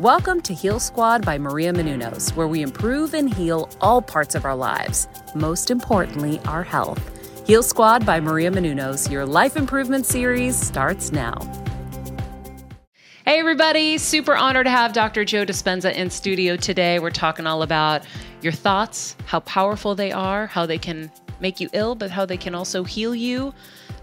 Welcome to Heal Squad by Maria Menounos, where we improve and heal all parts of our lives, most importantly, our health. Heal Squad by Maria Menounos, your life improvement series starts now. Hey, everybody, super honored to have Dr. Joe Dispenza in studio today. We're talking all about your thoughts, how powerful they are, how they can make you ill, but how they can also heal you.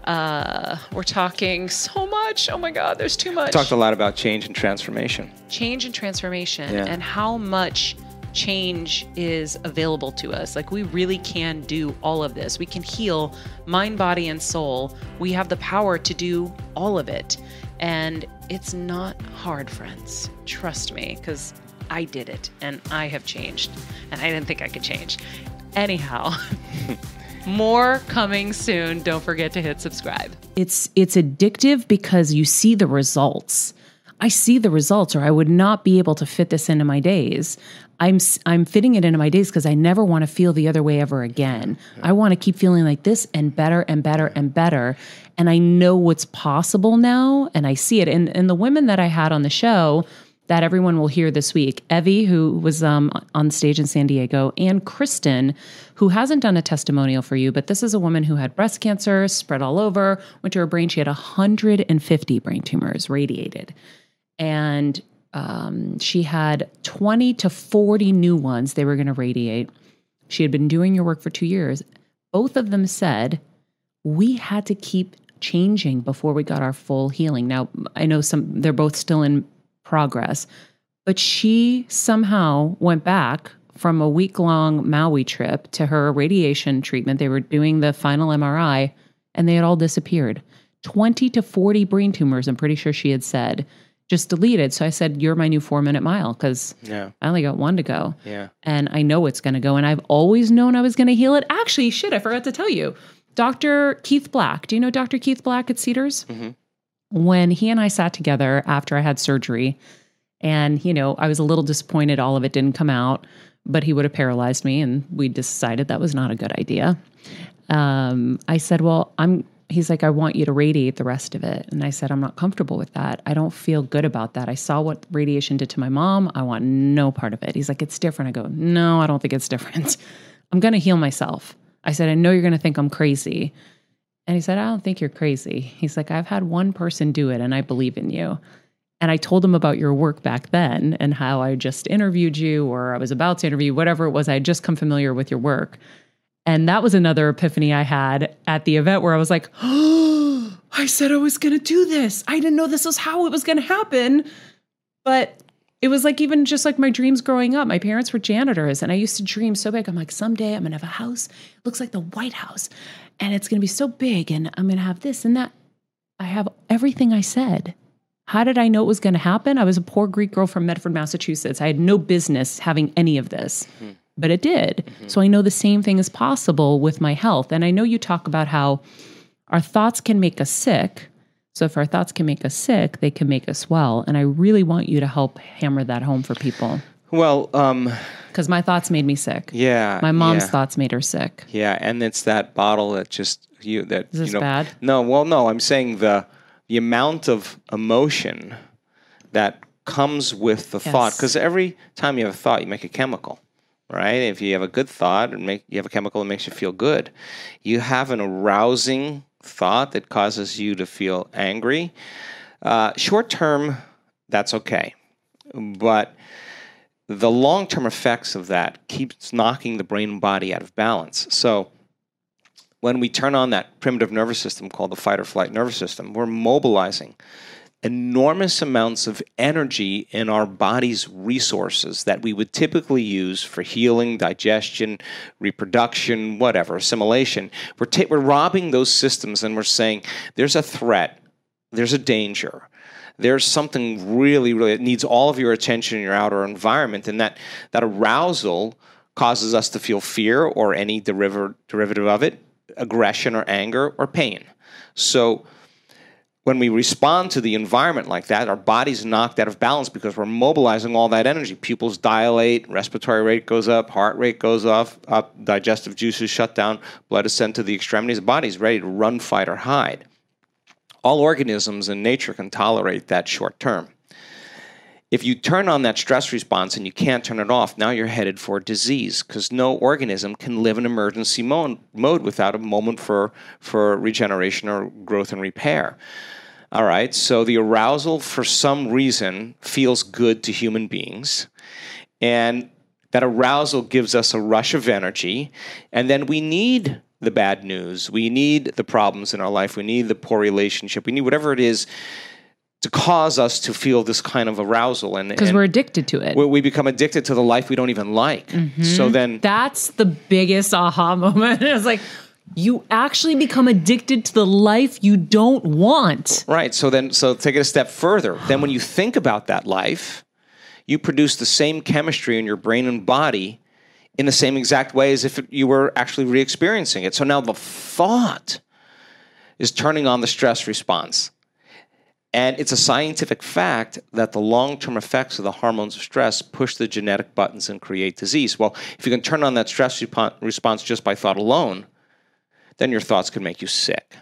Uh, we're talking so much. Oh my God, there's too much. We Talked a lot about change and transformation. Change and transformation, Yeah. and how much change is available to us. Like, we really can do all of this. We can heal mind, body, and soul. We have the power to do all of it. And it's not hard, friends. Trust me, because I did it and I have changed. And I didn't think I could change. Anyhow. More coming soon. Don't forget to hit subscribe. it's it's addictive because you see the results. I see the results or I would not be able to fit this into my days. I'm I'm fitting it into my days because I never want to feel the other way ever again. I want to keep feeling like this and better and better and better. And I know what's possible now and I see it. And and the women that I had on the show that everyone will hear this week. Evie, who was um, on stage in San Diego, and Kristen, who hasn't done a testimonial for you, but this is a woman who had breast cancer spread all over, went to her brain. She had 150 brain tumors radiated. And um, she had 20 to 40 new ones they were going to radiate. She had been doing your work for two years. Both of them said, we had to keep changing before we got our full healing. Now, I know some, they're both still in progress, but she somehow went back from a week long Maui trip to her radiation treatment. They were doing the final MRI and they had all disappeared. 20 to 40 brain tumors, I'm pretty sure she had said, just deleted. So I said, You're my new four minute mile because Yeah, I only got one to go yeah. and I know it's going to go. And I've always known I was going to heal it. Actually, shit, I forgot to tell you. Dr. Keith Black. Do you know Dr. Keith Black at Cedars? Mm-hmm. When he and I sat together after I had surgery, and, you know, I was a little disappointed all of it didn't come out, but he would have paralyzed me, and we decided that was not a good idea. Um, I said, Well, I'm, he's like, I want you to radiate the rest of it. And I said, I'm not comfortable with that. I don't feel good about that. I saw what radiation did to my mom. I want no part of it. He's like, It's different. I go, No, I don't think it's different. I'm going to heal myself. I said, I know you're going to think I'm crazy. And he said, I don't think you're crazy. He's like, I've had one person do it and I believe in you. And I told him about your work back then and how I just interviewed you or I was about to interview, whatever it was. I had just come familiar with your work. And that was another epiphany I had at the event where I was like, oh, I said I was going to do this. I didn't know this was how it was going to happen. But it was like even just like my dreams growing up. My parents were janitors, and I used to dream so big. I'm like, someday I'm gonna have a house, looks like the White House, and it's gonna be so big, and I'm gonna have this and that. I have everything I said. How did I know it was gonna happen? I was a poor Greek girl from Medford, Massachusetts. I had no business having any of this, hmm. but it did. Mm-hmm. So I know the same thing is possible with my health. And I know you talk about how our thoughts can make us sick. So if our thoughts can make us sick, they can make us well. And I really want you to help hammer that home for people. Well, um, Because my thoughts made me sick. yeah. My mom's yeah. thoughts made her sick. Yeah, and it's that bottle that just you that Is this you know. bad? No, well, no. I'm saying the the amount of emotion that comes with the thought, because every time you have a thought, you make a chemical, right? If you have a good thought and make you have a chemical that makes you feel good, you have an arousing thought that causes you to feel angry. Uh, short term, that's okay, but the long term effects of that keeps knocking the brain and body out of balance. So when we turn on that primitive nervous system called the fight or flight nervous system, we're mobilizing enormous amounts of energy in our body's resources that we would typically use for healing, digestion, reproduction, whatever, assimilation. We're, ta- we're robbing those systems and we're saying there's a threat, there's a danger. There's something really, really, it needs all of your attention in your outer environment. And that, that arousal causes us to feel fear or any derivative, derivative of it, aggression or anger or pain. So when we respond to the environment like that, our body's knocked out of balance because we're mobilizing all that energy. Pupils dilate, respiratory rate goes up, heart rate goes up, up digestive juices shut down, blood is sent to the extremities. The body's ready to run, fight, or hide. All organisms in nature can tolerate that short term. If you turn on that stress response and you can't turn it off, now you're headed for disease because no organism can live in emergency mode, mode without a moment for, for regeneration or growth and repair. All right, so the arousal for some reason feels good to human beings. And that arousal gives us a rush of energy. And then we need the bad news. We need the problems in our life. We need the poor relationship. We need whatever it is to cause us to feel this kind of arousal. And Because we're addicted to it. we- we become addicted to the life we don't even like. Mm-hmm. So then That's the biggest aha moment. It's like you actually become addicted to the life you don't want. Right. So then, so take it a step further. Then, when you think about that life, you produce the same chemistry in your brain and body in the same exact way as if it, you were actually re-experiencing it. So now the thought is turning on the stress response. And it's a scientific fact that the long term effects of the hormones of stress push the genetic buttons and create disease. Well, if you can turn on that stress response just by thought alone, then your thoughts can make you sick.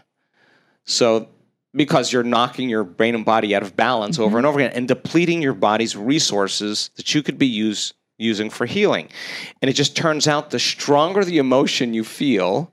So, because you're knocking your brain and body out of balance over mm-hmm. and over again and depleting your body's resources that you could be use, using for healing. And it just turns out the stronger the emotion you feel,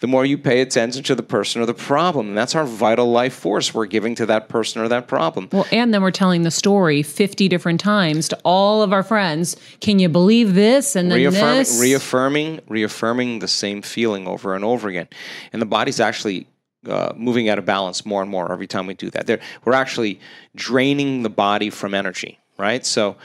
the more you pay attention to the person or the problem. And that's our vital life force we're giving to that person or that problem. Well, and then we're telling the story 50 different times to all of our friends. Can you believe this? And then reaffirming, this. reaffirming, reaffirming the same feeling over and over again, and the body's actually uh, moving out of balance more and more every time we do that. There, we're actually draining the body from energy, right? So,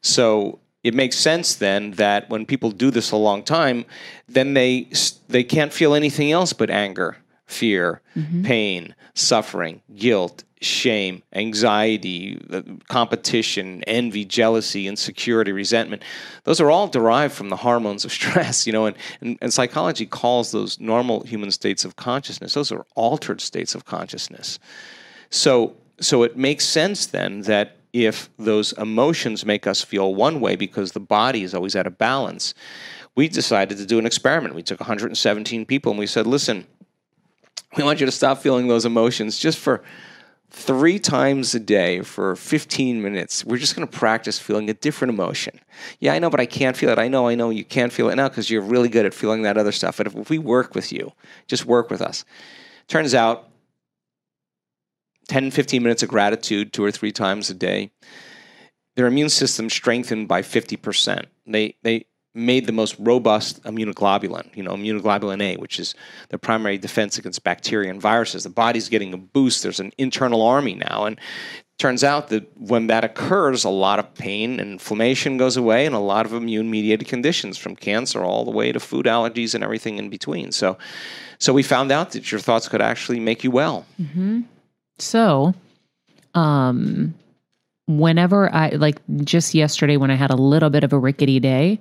so it makes sense then that when people do this a long time, then they they can't feel anything else but anger, fear, pain, suffering, guilt, shame, anxiety, uh, competition, envy, jealousy, insecurity, resentment. Those are all derived from the hormones of stress, you know, and, and, and psychology calls those normal human states of consciousness. Those are altered states of consciousness. So, so it makes sense then that if those emotions make us feel one way because the body is always out of balance, we decided to do an experiment. We took 117 people and we said, listen, we want you to stop feeling those emotions just for three times a day for 15 minutes. We're just going to practice feeling a different emotion. Yeah, I know, but I can't feel it. I know, I know you can't feel it now because you're really good at feeling that other stuff. But if, if we work with you, just work with us. Turns out 10, 15 minutes of gratitude two or three times a day, their immune system strengthened by 50%. They, they made the most robust immunoglobulin, you know, immunoglobulin A, which is the primary defense against bacteria and viruses. The body's getting a boost. There's an internal army now. And turns out that when that occurs, a lot of pain and inflammation goes away and a lot of immune mediated conditions from cancer all the way to food allergies and everything in between. So, so we found out that your thoughts could actually make you well. Mm-hmm. So, um, whenever I like just yesterday when I had a little bit of a rickety day,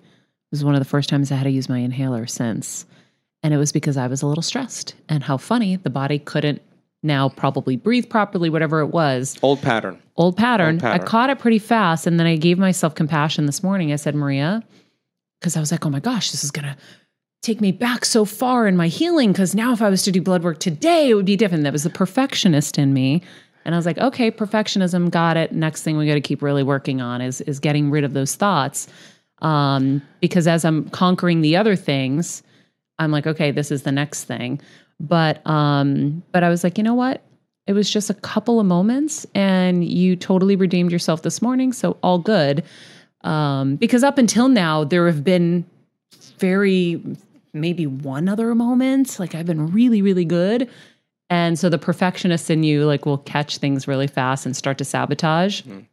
was one of the first times I had to use my inhaler since. And it was because I was a little stressed. And how funny, the body couldn't now probably breathe properly, whatever it was. Old pattern. Old pattern. Old pattern. I caught it pretty fast. And then I gave myself compassion this morning. I said, Maria, because I was like, oh my gosh, this is going to take me back so far in my healing. Because now if I was to do blood work today, it would be different. That was the perfectionist in me. And I was like, okay, perfectionism, got it. Next thing we got to keep really working on is is getting rid of those thoughts. Um, because as I'm conquering the other things, I'm like, okay, this is the next thing. But um, but I was like, you know what? It was just a couple of moments, and you totally redeemed yourself this morning. So all good. Um, because up until now, there have been very maybe one other moment. Like I've been really, really good. And so the perfectionist in you like will catch things really fast and start to sabotage. Hmm.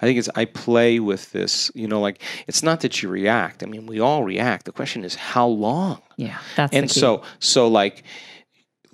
I think it's I play with this, you know, like it's not that you react. I mean, we all react. The question is how long. Yeah, that's and so so like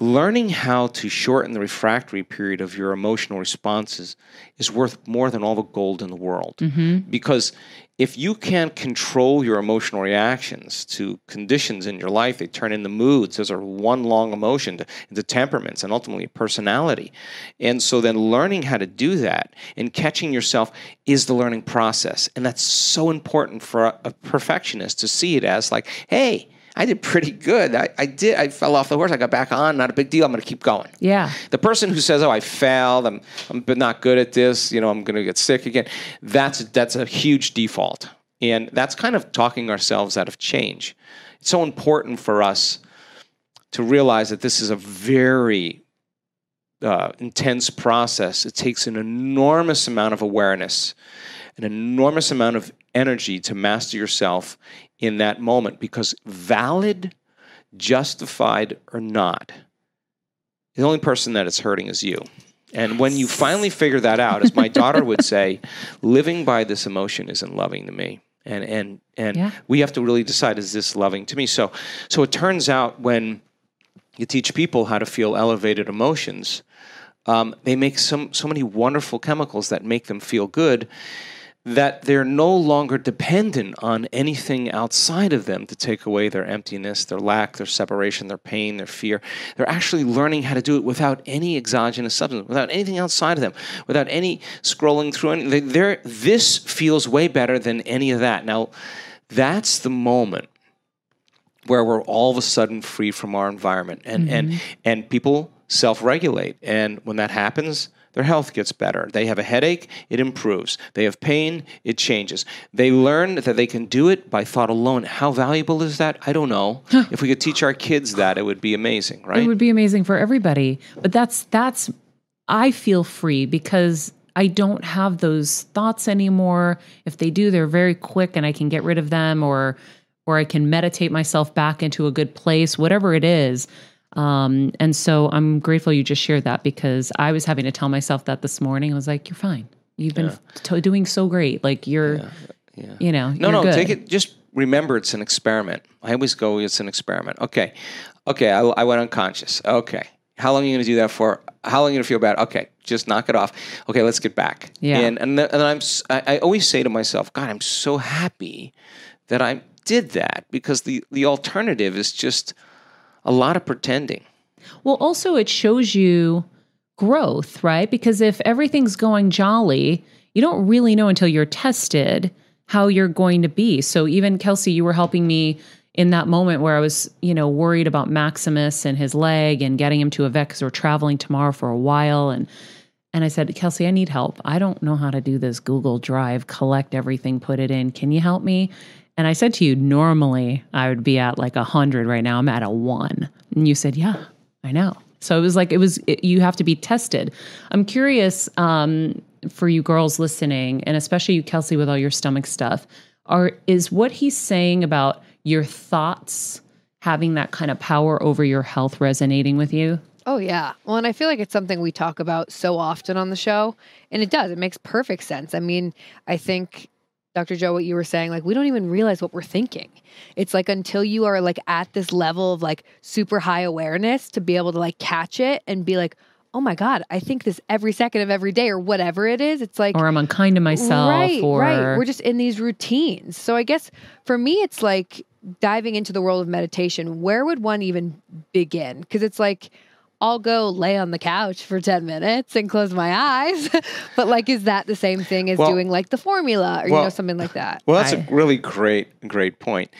learning how to shorten the refractory period of your emotional responses is worth more than all the gold in the world. Mm-hmm. because if you can't control your emotional reactions to conditions in your life they turn into moods. Those are one long emotion to, into temperaments and ultimately personality. And so then learning how to do that and catching yourself is the learning process. And that's so important for a, a perfectionist to see it as like hey I did pretty good. I, I did. I fell off the horse. I got back on. Not a big deal. I'm going to keep going. Yeah. The person who says, "Oh, I failed. I'm, I'm not good at this. You know, I'm going to get sick again." That's that's a huge default, and that's kind of talking ourselves out of change. It's so important for us to realize that this is a very uh, intense process. It takes an enormous amount of awareness, an enormous amount of energy to master yourself in that moment because valid justified or not, the only person that it's hurting is you. And when you finally figure that out, as my daughter would say, living by this emotion isn't loving to me. And and and Yeah. we have to really decide is this loving to me? So so it turns out when you teach people how to feel elevated emotions, um, they make some so many wonderful chemicals that make them feel good that they're no longer dependent on anything outside of them to take away their emptiness, their lack, their separation, their pain, their fear. They're actually learning how to do it without any exogenous substance, without anything outside of them, without any scrolling through any. They, they're, this feels way better than any of that. Now, that's the moment where we're all of a sudden free from our environment and and mm-hmm. and people self-regulate and when that happens their health gets better. They have a headache it improves. They have pain it changes. They learn that they can do it by thought alone. How valuable is that? I don't know. If we could teach our kids that it would be amazing right? It would be amazing for everybody. But that's that's I feel free because I don't have those thoughts anymore. If they do, they're very quick and I can get rid of them or or I can meditate myself back into a good place, whatever it is. Um, and so I'm grateful you just shared that because I was having to tell myself that this morning. I was like, "You're fine. You've been to- doing so great. Like you're, you know, No, no, good. take it. Just remember, it's an experiment. I always go, it's an experiment. Okay, okay. I, I went unconscious. Okay, how long are you going to do that for? How long are you going to feel bad? Okay, just knock it off. Okay, let's get back. Yeah. And and and I'm I, I always say to myself, God, I'm so happy that I did that because the the alternative is just a lot of pretending. Well, also it shows you growth, right? Because if everything's going jolly, you don't really know until you're tested how you're going to be. So even Kelsey, you were helping me in that moment where I was, you know, worried about Maximus and his leg and getting him to a vet because we're traveling tomorrow for a while. And and I said, Kelsey, I need help. I don't know how to do this Google Drive, collect everything, put it in. Can you help me? And I said to you, normally I would be at like a hundred right now. I'm at a one. And you said, yeah, I know. So it was like, it was, it, you have to be tested. I'm curious um, for you girls listening, and especially you, Kelsey, with all your stomach stuff, are, is what he's saying about your thoughts having that kind of power over your health resonating with you? Oh yeah. Well, and I feel like it's something we talk about so often on the show, and it does. It makes perfect sense. I mean, I think Dr. Joe what you were saying like we don't even realize what we're thinking. It's like until you are like at this level of like super high awareness to be able to like catch it and be like, "Oh my god, I think this every second of every day or whatever it is." It's like Or I'm unkind to myself? Right, or right. We're just in these routines. So I guess for me, it's like diving into the world of meditation. Where would one even begin? Because it's like I'll go lay on the couch for 10 minutes and close my eyes. but like, is that the same thing as Well- doing like the formula or, you know, something like that? Well, that's I- a really great, great point.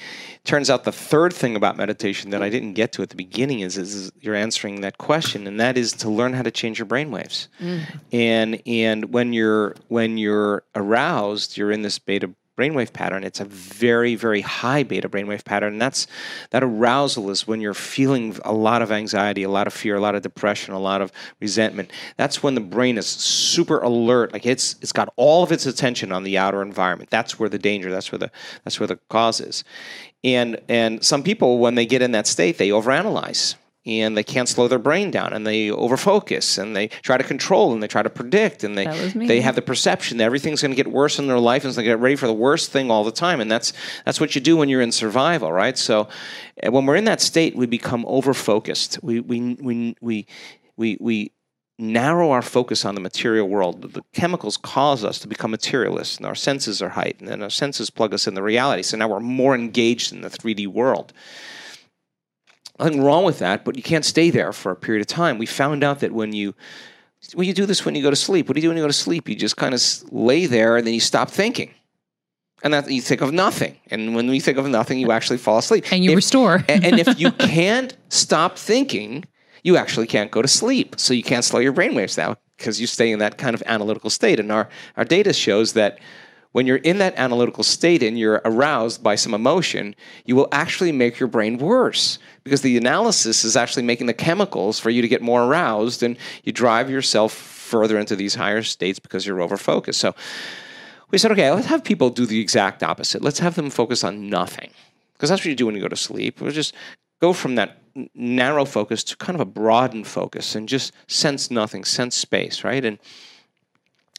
Turns out the third thing about meditation that I didn't get to at the beginning is, is you're answering that question, and that is to learn how to change your brainwaves. Mm. And and when you're when you're aroused, you're in this beta brainwave pattern. It's a very very high beta brainwave pattern. And that's that arousal is when you're feeling a lot of anxiety, a lot of fear, a lot of depression, a lot of resentment. That's when the brain is super alert. Like it's it's got all of its attention on the outer environment. That's where the danger. That's where the that's where the cause is. And and some people when they get in that state, they overanalyze and they can't slow their brain down and they overfocus and they try to control and they try to predict and they That was me. they have the perception that everything's going to get worse in their life and they get ready for the worst thing all the time and that's that's what you do when you're in survival right so when we're in that state we become overfocused we we we we we, we narrow our focus on the material world. The chemicals cause us to become materialists, and our senses are heightened, and our senses plug us into reality. So now we're more engaged in the 3D world. Nothing wrong with that, but you can't stay there for a period of time. We found out that when you well, you do this when you go to sleep. What do you do when you go to sleep? You just kind of lay there and then you stop thinking. And that you think of nothing. And when you think of nothing, you actually fall asleep. and you If- restore. and, and if you can't stop thinking, you actually can't go to sleep. So you can't slow your brainwaves down because you stay in that kind of analytical state. And our, our data shows that when you're in that analytical state and you're aroused by some emotion, you will actually make your brain worse because the analysis is actually making the chemicals for you to get more aroused and you drive yourself further into these higher states because you're overfocused. So we said, okay, let's have people do the exact opposite. Let's have them focus on nothing because that's what you do when you go to sleep. We're just go from that narrow focus to kind of a broadened focus and just sense nothing, sense space, right? And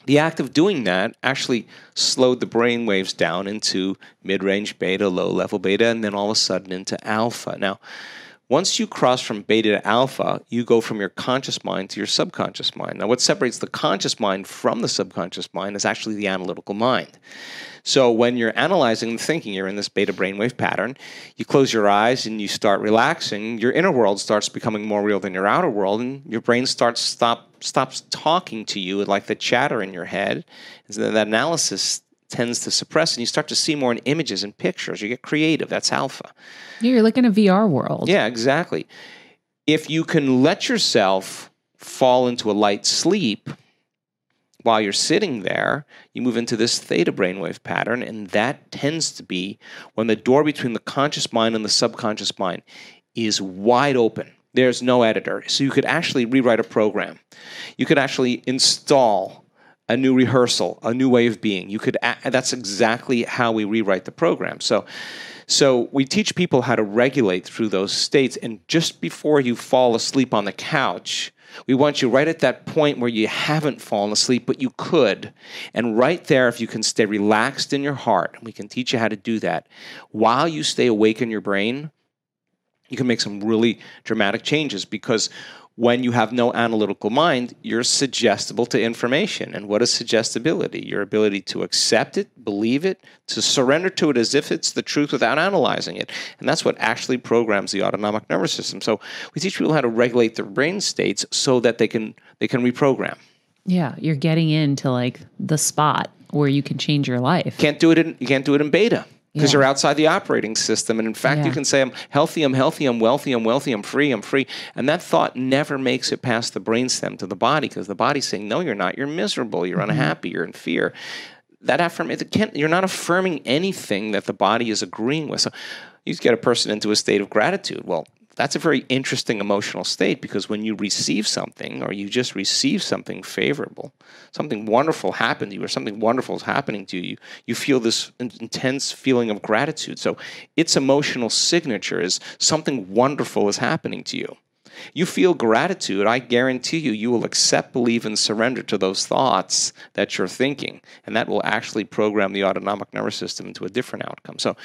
the act of doing that actually slowed the brain waves down into mid range beta, low level beta, and then all of a sudden into alpha. Now, once you cross from beta to alpha, you go from your conscious mind to your subconscious mind. Now, what separates the conscious mind from the subconscious mind is actually the analytical mind. So, when you're analyzing and thinking, you're in this beta brainwave pattern, you close your eyes and you start relaxing, your inner world starts becoming more real than your outer world, and your brain starts stop stops talking to you like the chatter in your head. And so that analysis tends to suppress, and you start to see more in images and pictures. You get creative. That's alpha. Yeah, you're like in a VR world. Yeah, exactly. If you can let yourself fall into a light sleep while you're sitting there, you move into this theta brainwave pattern, and that tends to be when the door between the conscious mind and the subconscious mind is wide open. There's no editor. So you could actually rewrite a program. You could actually install a new rehearsal, a new way of being. You could that's exactly how we rewrite the program. So so we teach people how to regulate through those states and just before you fall asleep on the couch, we want you right at that point where you haven't fallen asleep, but you could. And right there, if you can stay relaxed in your heart, we can teach you how to do that while you stay awake in your brain, you can make some really dramatic changes because when you have no analytical mind, you're suggestible to information. And what is suggestibility? Your ability to accept it, believe it, to surrender to it as if it's the truth without analyzing it. And that's what actually programs the autonomic nervous system. So we teach people how to regulate their brain states so that they can they can reprogram. Yeah, you're getting into like the spot where you can change your life. Can't do it in you can't do it in beta because Yeah. you're outside the operating system. And in fact, you can say, I'm healthy, I'm healthy, I'm wealthy, I'm wealthy, I'm free, I'm free. And that thought never makes it past the brainstem to the body because the body's saying, No, you're not. You're miserable. You're mm-hmm. unhappy. You're in fear. That affirmation, you're not affirming anything that the body is agreeing with. So you get a person into a state of gratitude. Well, that's a very interesting emotional state because when you receive something or you just receive something favorable, something wonderful happened to you or something wonderful is happening to you, you feel this in- intense feeling of gratitude. So its emotional signature is something wonderful is happening to you. You feel gratitude, I guarantee you, you will accept, believe, and surrender to those thoughts that you're thinking. And that will actually program the autonomic nervous system into a different outcome. So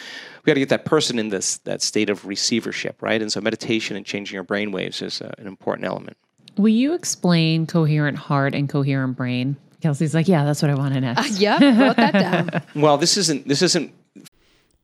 we got to get that person in this that state of receivership, right? And so meditation and changing your brain waves is uh, an important element. Will you explain coherent heart and coherent brain? Kelsey's like, yeah, that's what I want to next. yeah, wrote that down. Well, this isn't this isn't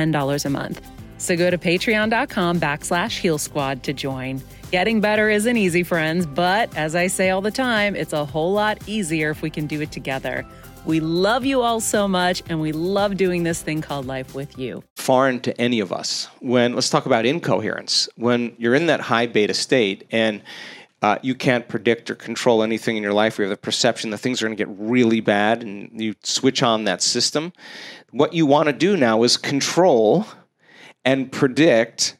a month. So go to patreon.com backslash heal squad to join. Getting better isn't easy, friends, but as I say all the time, it's a whole lot easier if we can do it together. We love you all so much, and we love doing this thing called life with you. foreign to any of us. When let's talk about incoherence. When you're in that high beta state and uh, you can't predict or control anything in your life, you have the perception that things are going to get really bad, and you switch on that system. What you want to do now is control and predict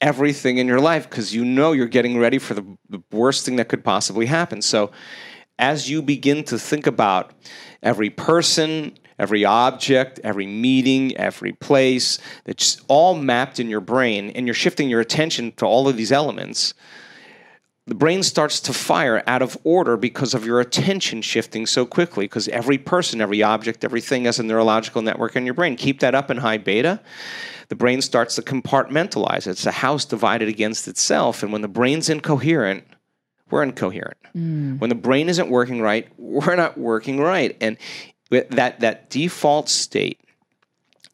everything in your life because you know you're getting ready for the, the worst thing that could possibly happen. So, as you begin to think about every person, every object, every meeting, every place, it's all mapped in your brain, and you're shifting your attention to all of these elements, the brain starts to fire out of order because of your attention shifting so quickly. Because every person, every object, everything has a neurological network in your brain. Keep that up in high beta. The brain starts to compartmentalize. It's a house divided against itself. And when the brain's incoherent, we're incoherent. Mm. When the brain isn't working right, we're not working right. And that, that default state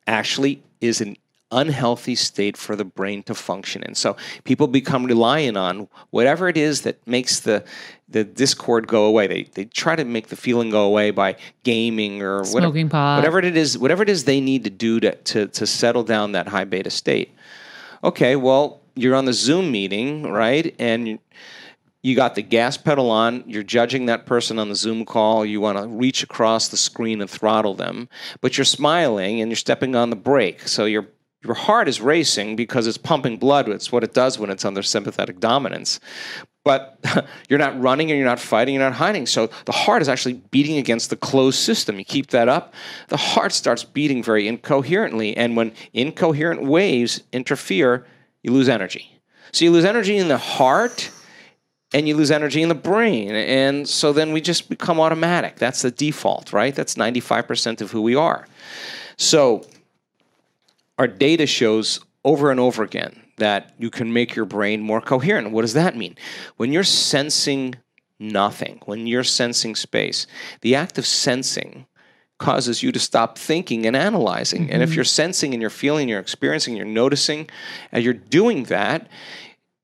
actually is an unhealthy state for the brain to function in. So people become reliant on whatever it is that makes the the discord go away. They they try to make the feeling go away by gaming or whatever, Smoking pot. whatever it is, whatever it is they need to do to to to settle down that high beta state. Okay, well, you're on the Zoom meeting, right? And you- got the gas pedal on, you're judging that person on the Zoom call, you want to reach across the screen and throttle them, but you're smiling and you're stepping on the brake. So your your heart is racing because it's pumping blood. It's what it does when it's under sympathetic dominance. But you're not running and you're not fighting, you're not hiding. So the heart is actually beating against the closed system. You keep that up, the heart starts beating very incoherently. And when incoherent waves interfere, you lose energy. So you lose energy in the heart and you lose energy in the brain. And so then we just become automatic. That's the default, right? That's 95% of who we are. So our data shows over and over again that you can make your brain more coherent. What does that mean? When you're sensing nothing, when you're sensing space, the act of sensing causes you to stop thinking and analyzing. And if mm-hmm. you're sensing and you're feeling, you're experiencing, you're noticing, and you're doing that,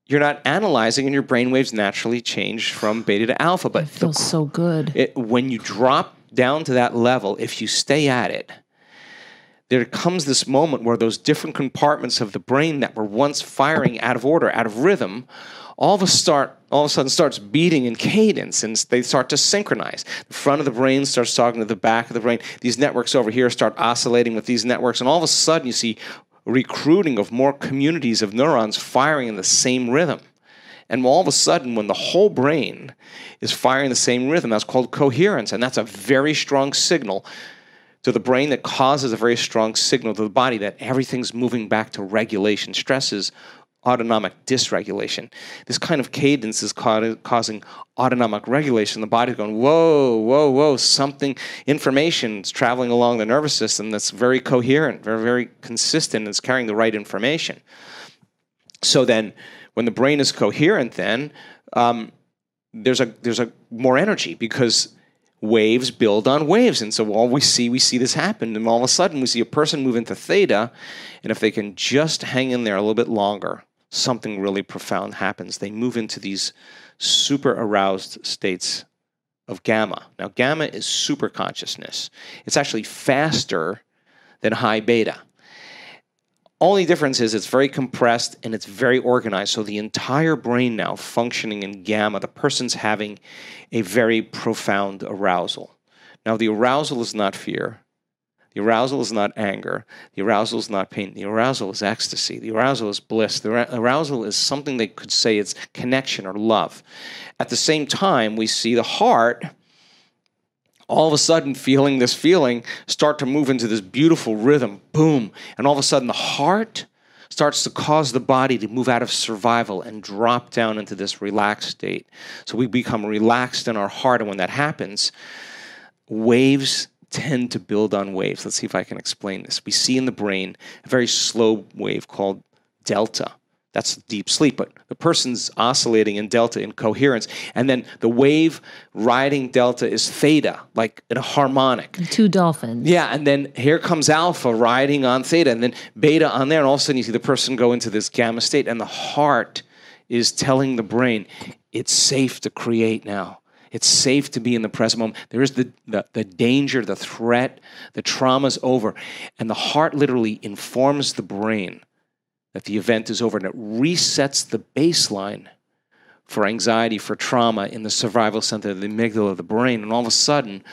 you're not analyzing and your brain waves naturally change from beta to alpha. But the Feels so good. it, when you drop down to that level, if you stay at it, there comes this moment where those different compartments of the brain that were once firing out of order, out of rhythm, all of a start all of a sudden starts beating in cadence and they start to synchronize. The front of the brain starts talking to the back of the brain. These networks over here start oscillating with these networks, and all of a sudden you see recruiting of more communities of neurons firing in the same rhythm. And all of a sudden, when the whole brain is firing the same rhythm, that's called coherence. And that's a very strong signal to the brain that causes a very strong signal to the body that everything's moving back to regulation. Stress is autonomic dysregulation. This kind of cadence is ca- causing autonomic regulation. The body's going, whoa, whoa, whoa, something, information is traveling along the nervous system that's very coherent, very, very consistent, and it's carrying the right information. So then, when the brain is coherent, then um, there's a there's a more energy because waves build on waves, and so all we see we see this happen, and all of a sudden we see a person move into theta, and if they can just hang in there a little bit longer, something really profound happens. They move into these super aroused states of gamma. Now, gamma is super consciousness. It's actually faster than high beta. Only difference is it's very compressed and it's very organized. So the entire brain now functioning in gamma, the person's having a very profound arousal. Now, the arousal is not fear. The arousal is not anger. The arousal is not pain. The arousal is ecstasy. The arousal is bliss. The arousal is something they could say it's connection or love. At the same time, we see the heart all of a sudden feeling this feeling start to move into this beautiful rhythm. Boom. And all of a sudden the heart starts to cause the body to move out of survival and drop down into this relaxed state. So we become relaxed in our heart. And when that happens waves tend to build on waves. Let's see if i can explain this. We see in the brain a very slow wave called delta that's deep sleep, but the person's oscillating in delta in coherence. And then the wave riding delta is theta, like in a harmonic. Two dolphins. Yeah, and then here comes alpha riding on theta, and then beta on there, and all of a sudden you see the person go into this gamma state, and the heart is telling the brain, it's safe to create now. It's safe to be in the present moment. There is the, the, the danger, the threat, the trauma's over. And the heart literally informs the brain that the event is over and it resets the baseline for anxiety, for trauma in the survival center, of the amygdala of the brain. And all of a sudden,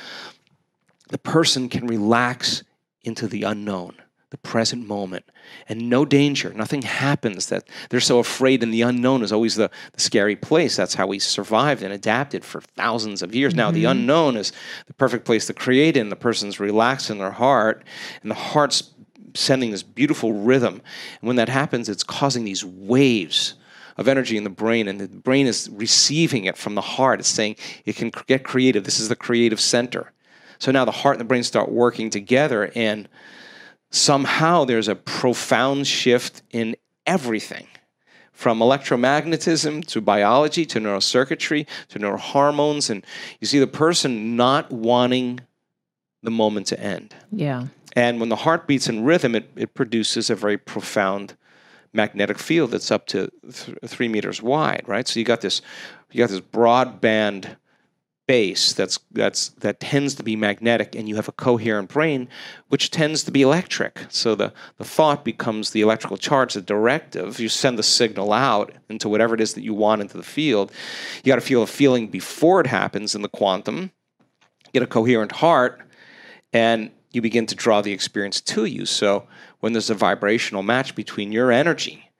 the person can relax into the unknown, the present moment, and no danger. Nothing happens that they're so afraid, and the unknown is always the, the scary place. That's how we survived and adapted for thousands of years. Mm-hmm. Now, the unknown is the perfect place to create in. The person's relaxed in their heart, and the heart's sending this beautiful rhythm. And when that happens, it's causing these waves of energy in the brain, and the brain is receiving it from the heart. It's saying it can get creative. This is the creative center. So now the heart and the brain start working together, and somehow there's a profound shift in everything from electromagnetism to biology to neurocircuitry to neurohormones. And you see the person not wanting the moment to end. Yeah. And when the heart beats in rhythm, it, it produces a very profound magnetic field that's up to th- three meters wide, right? So you got this, you got this broadband base that's that's that tends to be magnetic, and you have a coherent brain, which tends to be electric. So the the thought becomes the electrical charge, the directive. You send the signal out into whatever it is that you want into the field. You got to feel a feeling before it happens in the quantum. Get a coherent heart, and you begin to draw the experience to you. So when there's a vibrational match between your energy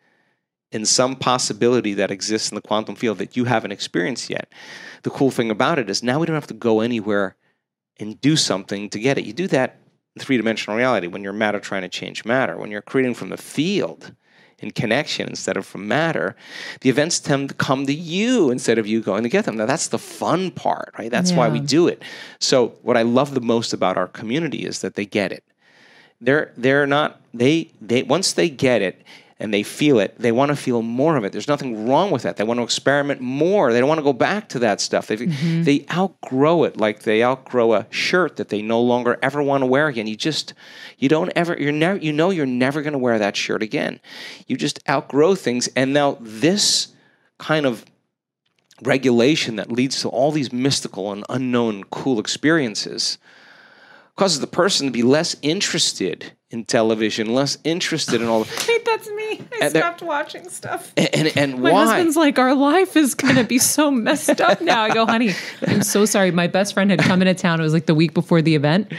and some possibility that exists in the quantum field that you haven't experienced yet, the cool thing about it is now we don't have to go anywhere and do something to get it. You do that in three dimensional reality when you're matter trying to change matter. When you're creating from the field, in connection instead of from matter, the events tend to come to you instead of you going to get them. Now, that's the fun part, right? That's yeah. why we do it. So, what I love the most about our community is that they get it. They're, they're not, they, they, once they get it, and they feel it, they want to feel more of it. There's nothing wrong with that. They want to experiment more. They don't want to go back to that stuff. They, mm-hmm. they outgrow it like they outgrow a shirt that they no longer ever want to wear again. You just, you don't ever, you're never, you know, you're never going to wear that shirt again. You just outgrow things. And now this kind of regulation that leads to all these mystical and unknown cool experiences causes the person to be less interested in television, less interested in all. Wait, that's me. I stopped watching stuff. And and, and my why? husband's like, our life is gonna be so messed up now. I go, honey, I'm so sorry. My best friend had come into town. It was like the week before the event,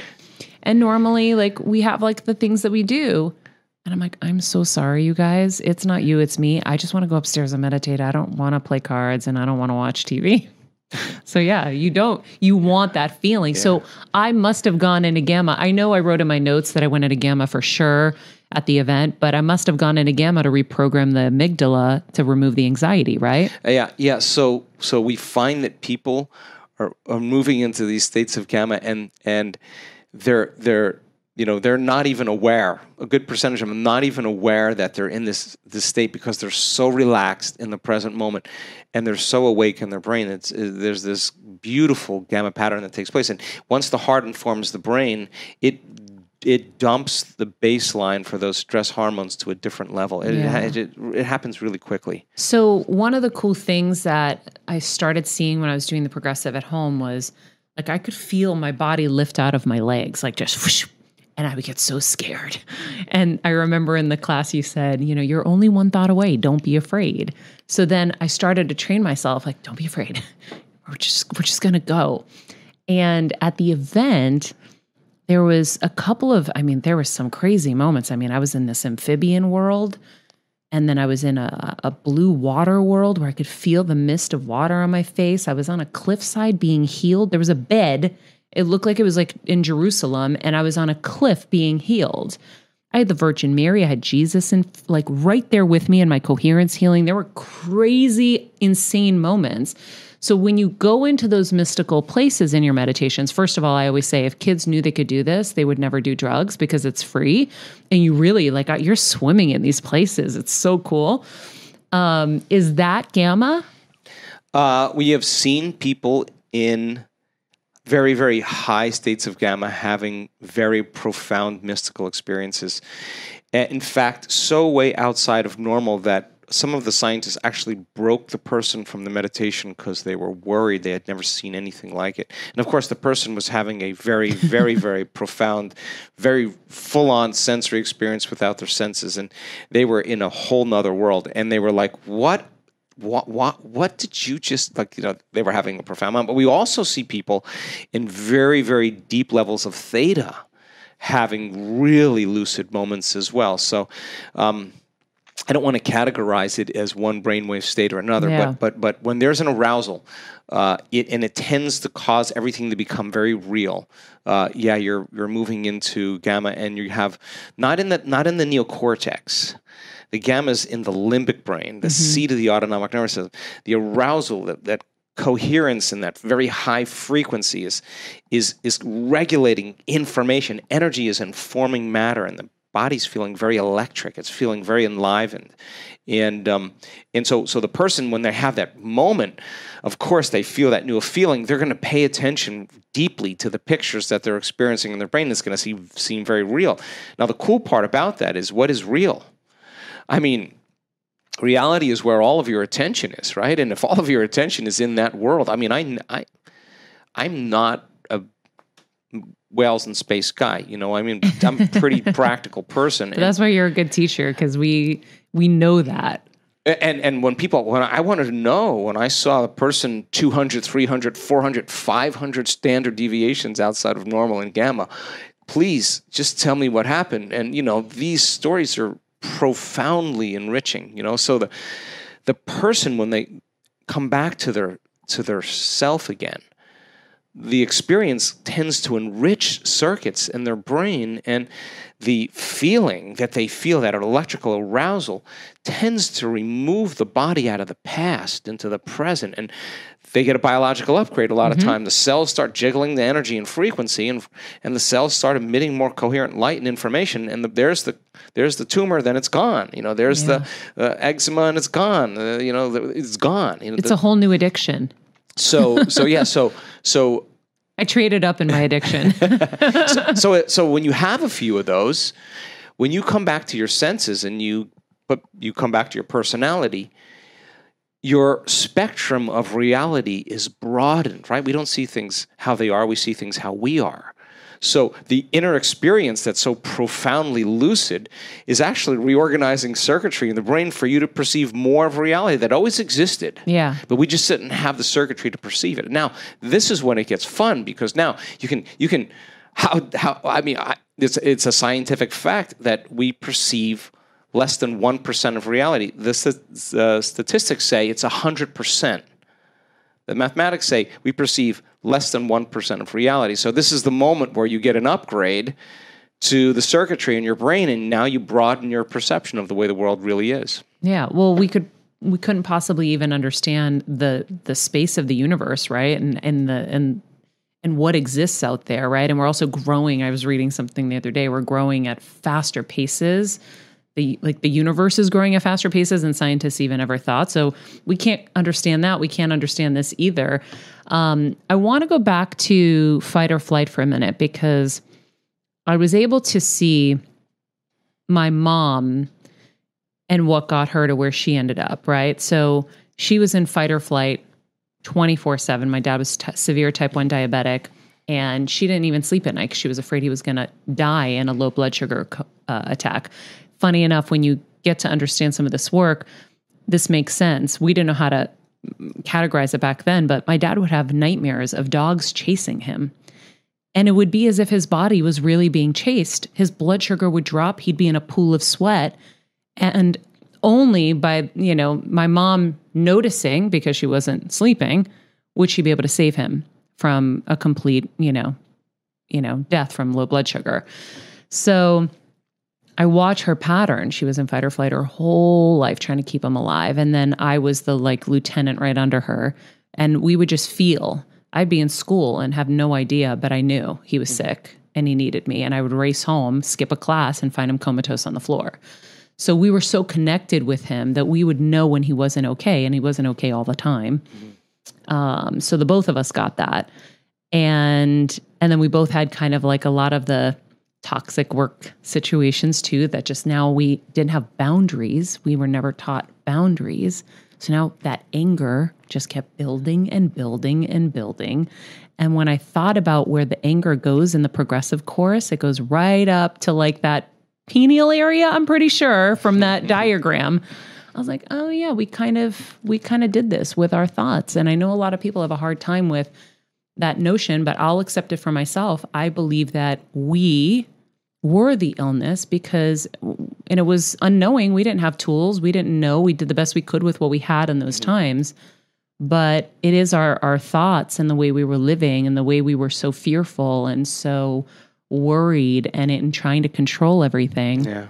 and normally, like, we have like the things that we do. And I'm like, I'm so sorry, you guys. It's not you, it's me. I just want to go upstairs and meditate. I don't want to play cards and I don't want to watch TV. So yeah, you don't you want that feeling. Yeah. So I must have gone into gamma. I know I wrote in my notes that I went into gamma for sure at the event, but I must have gone into gamma to reprogram the amygdala to remove the anxiety, right? Uh, yeah, yeah. So so we find that people are, are moving into these states of gamma and and they're they're you know they're not even aware a good percentage of them not even aware that they're in this this state because they're so relaxed in the present moment and they're so awake in their brain it's there's this beautiful gamma pattern that takes place and once the heart informs the brain it it dumps the baseline for those stress hormones to a different level. It, yeah. it, it, it, happens really quickly. So, one of the cool things that I started seeing when I was doing the progressive at home was like I could feel my body lift out of my legs, like just whoosh, and I would get so scared. And I remember in the class you said, you know, you're only one thought away. Don't be afraid. So then I started to train myself like, don't be afraid. We're just we're just gonna go. And at the event, there was a couple of, I mean, there was some crazy moments. I mean, I was in this amphibian world, and then I was in a, a blue water world where I could feel the mist of water on my face. I was on a cliffside being healed. There was a bed it looked like it was like in Jerusalem, and I was on a cliff being healed. I had the Virgin Mary, I had Jesus and like right there with me in my coherence healing. There were crazy, insane moments. So when you go into those mystical places in your meditations, first of all, I always say if kids knew they could do this, they would never do drugs because it's free. And you really like you're swimming in these places. It's so cool. Um, is that gamma? Uh, we have seen people in very, very high states of gamma, having very profound mystical experiences. In fact, so way outside of normal that some of the scientists actually broke the person from the meditation because they were worried they had never seen anything like it. And of course, the person was having a very, very, very profound, very full on sensory experience without their senses. And they were in a whole nother world. And they were like, what? What, what what did you just like you know they were having a profound moment but we also see people in very very deep levels of theta having really lucid moments as well so um, I don't want to categorize it as one brainwave state or another, Yeah. but but but when there's an arousal, uh, it and it tends to cause everything to become very real. Uh, yeah, you're you're moving into gamma, and you have not in the not in the neocortex. The gamma is in the limbic brain, the seat of the autonomic nervous system. The arousal, that, that coherence and that very high frequency is is is regulating information. Energy is informing matter, and the body's feeling very electric. It's feeling very enlivened, and um, and so so the person when they have that moment, of course they feel that new feeling. They're going to pay attention deeply to the pictures that they're experiencing in their brain. It's going to seem seem very real. Now the cool part about that is what is real. I mean, reality is where all of your attention is, right? And if all of your attention is in that world, I mean, I, I I'm not a whales in space guy. You know, I mean, I'm a pretty practical person. That's why you're a good teacher because we we know that. And and when people when I wanted to know when I saw a person 200, 300, 400, 500 standard deviations outside of normal and gamma, please just tell me what happened. And you know, these stories are profoundly enriching, you know. So the the person when they come back to their to their self again, the experience tends to enrich circuits in their brain and the feeling that they feel that electrical arousal tends to remove the body out of the past into the present and they get a biological upgrade a lot of time. The cells start jiggling the energy and frequency and and the cells start emitting more coherent light and information and the, there's the there's the tumor then it's gone. You know there's the uh, eczema and it's gone. Uh, you know the, it's gone. You know It's the- a whole new addiction. so so yeah so so I traded up in my addiction. so it- so when you have a few of those, when you come back to your senses and you but you come back to your personality, your spectrum of reality is broadened, right? We don't see things how they are, we see things how we are. So the inner experience that's so profoundly lucid is actually reorganizing circuitry in the brain for you to perceive more of reality that always existed. Yeah. But we just didn't have the circuitry to perceive it. Now, this is when it gets fun because now you can you can how how I mean I, it's it's a scientific fact that we perceive less than one percent of reality. The st- uh, statistics say it's hundred percent. The mathematics say we perceive less than 1% of reality. So this is the moment where you get an upgrade to the circuitry in your brain and now you broaden your perception of the way the world really is. Yeah. Well, we could we couldn't possibly even understand the the space of the universe, right? And and the and and what exists out there, right? And we're also growing. I was reading something the other day. We're growing at faster paces. The like the universe is growing at faster paces than scientists even ever thought. So we can't understand that. We can't understand this either. Um, I want to go back to fight or flight for a minute because I was able to see my mom and what got her to where she ended up, right? So she was in fight or flight 24 7. My dad was t- severe type 1 diabetic, and she didn't even sleep at night 'cause she was afraid he was going to die in a low blood sugar uh, attack. Funny enough, when you get to understand some of this work, this makes sense. We didn't know how to categorize it back then, but my dad would have nightmares of dogs chasing him. And it would be as if his body was really being chased. His blood sugar would drop. He'd be in a pool of sweat and only by you know my mom noticing because she wasn't sleeping would she be able to save him from a complete you know you know death from low blood sugar so i watch her pattern. She was in fight or flight her whole life trying to keep him alive. And then i was the like lieutenant right under her. And we would just feel i'd be in school and have no idea but i knew he was sick and he needed me. And i would race home skip a class and find him comatose on the floor. So we were so connected with him that we would know when he wasn't okay, and he wasn't okay all the time. Um, so the both of us got that, and and then we both had kind of like a lot of the toxic work situations too that just now we didn't have boundaries. We were never taught boundaries. So now that anger just kept building and building and building. And when I thought about where the anger goes in the progressive course, it goes right up to like that pineal area, I'm pretty sure, from that mm-hmm. diagram. I was like, oh yeah, we kind of we kind of did this with our thoughts. And I know a lot of people have a hard time with that notion, but I'll accept it for myself. I believe that we were the illness because and it was unknowing we didn't have tools we didn't know we did the best we could with what we had in those mm-hmm. times but it is our our thoughts and the way we were living and the way we were so fearful and so worried and in trying to control everything yeah.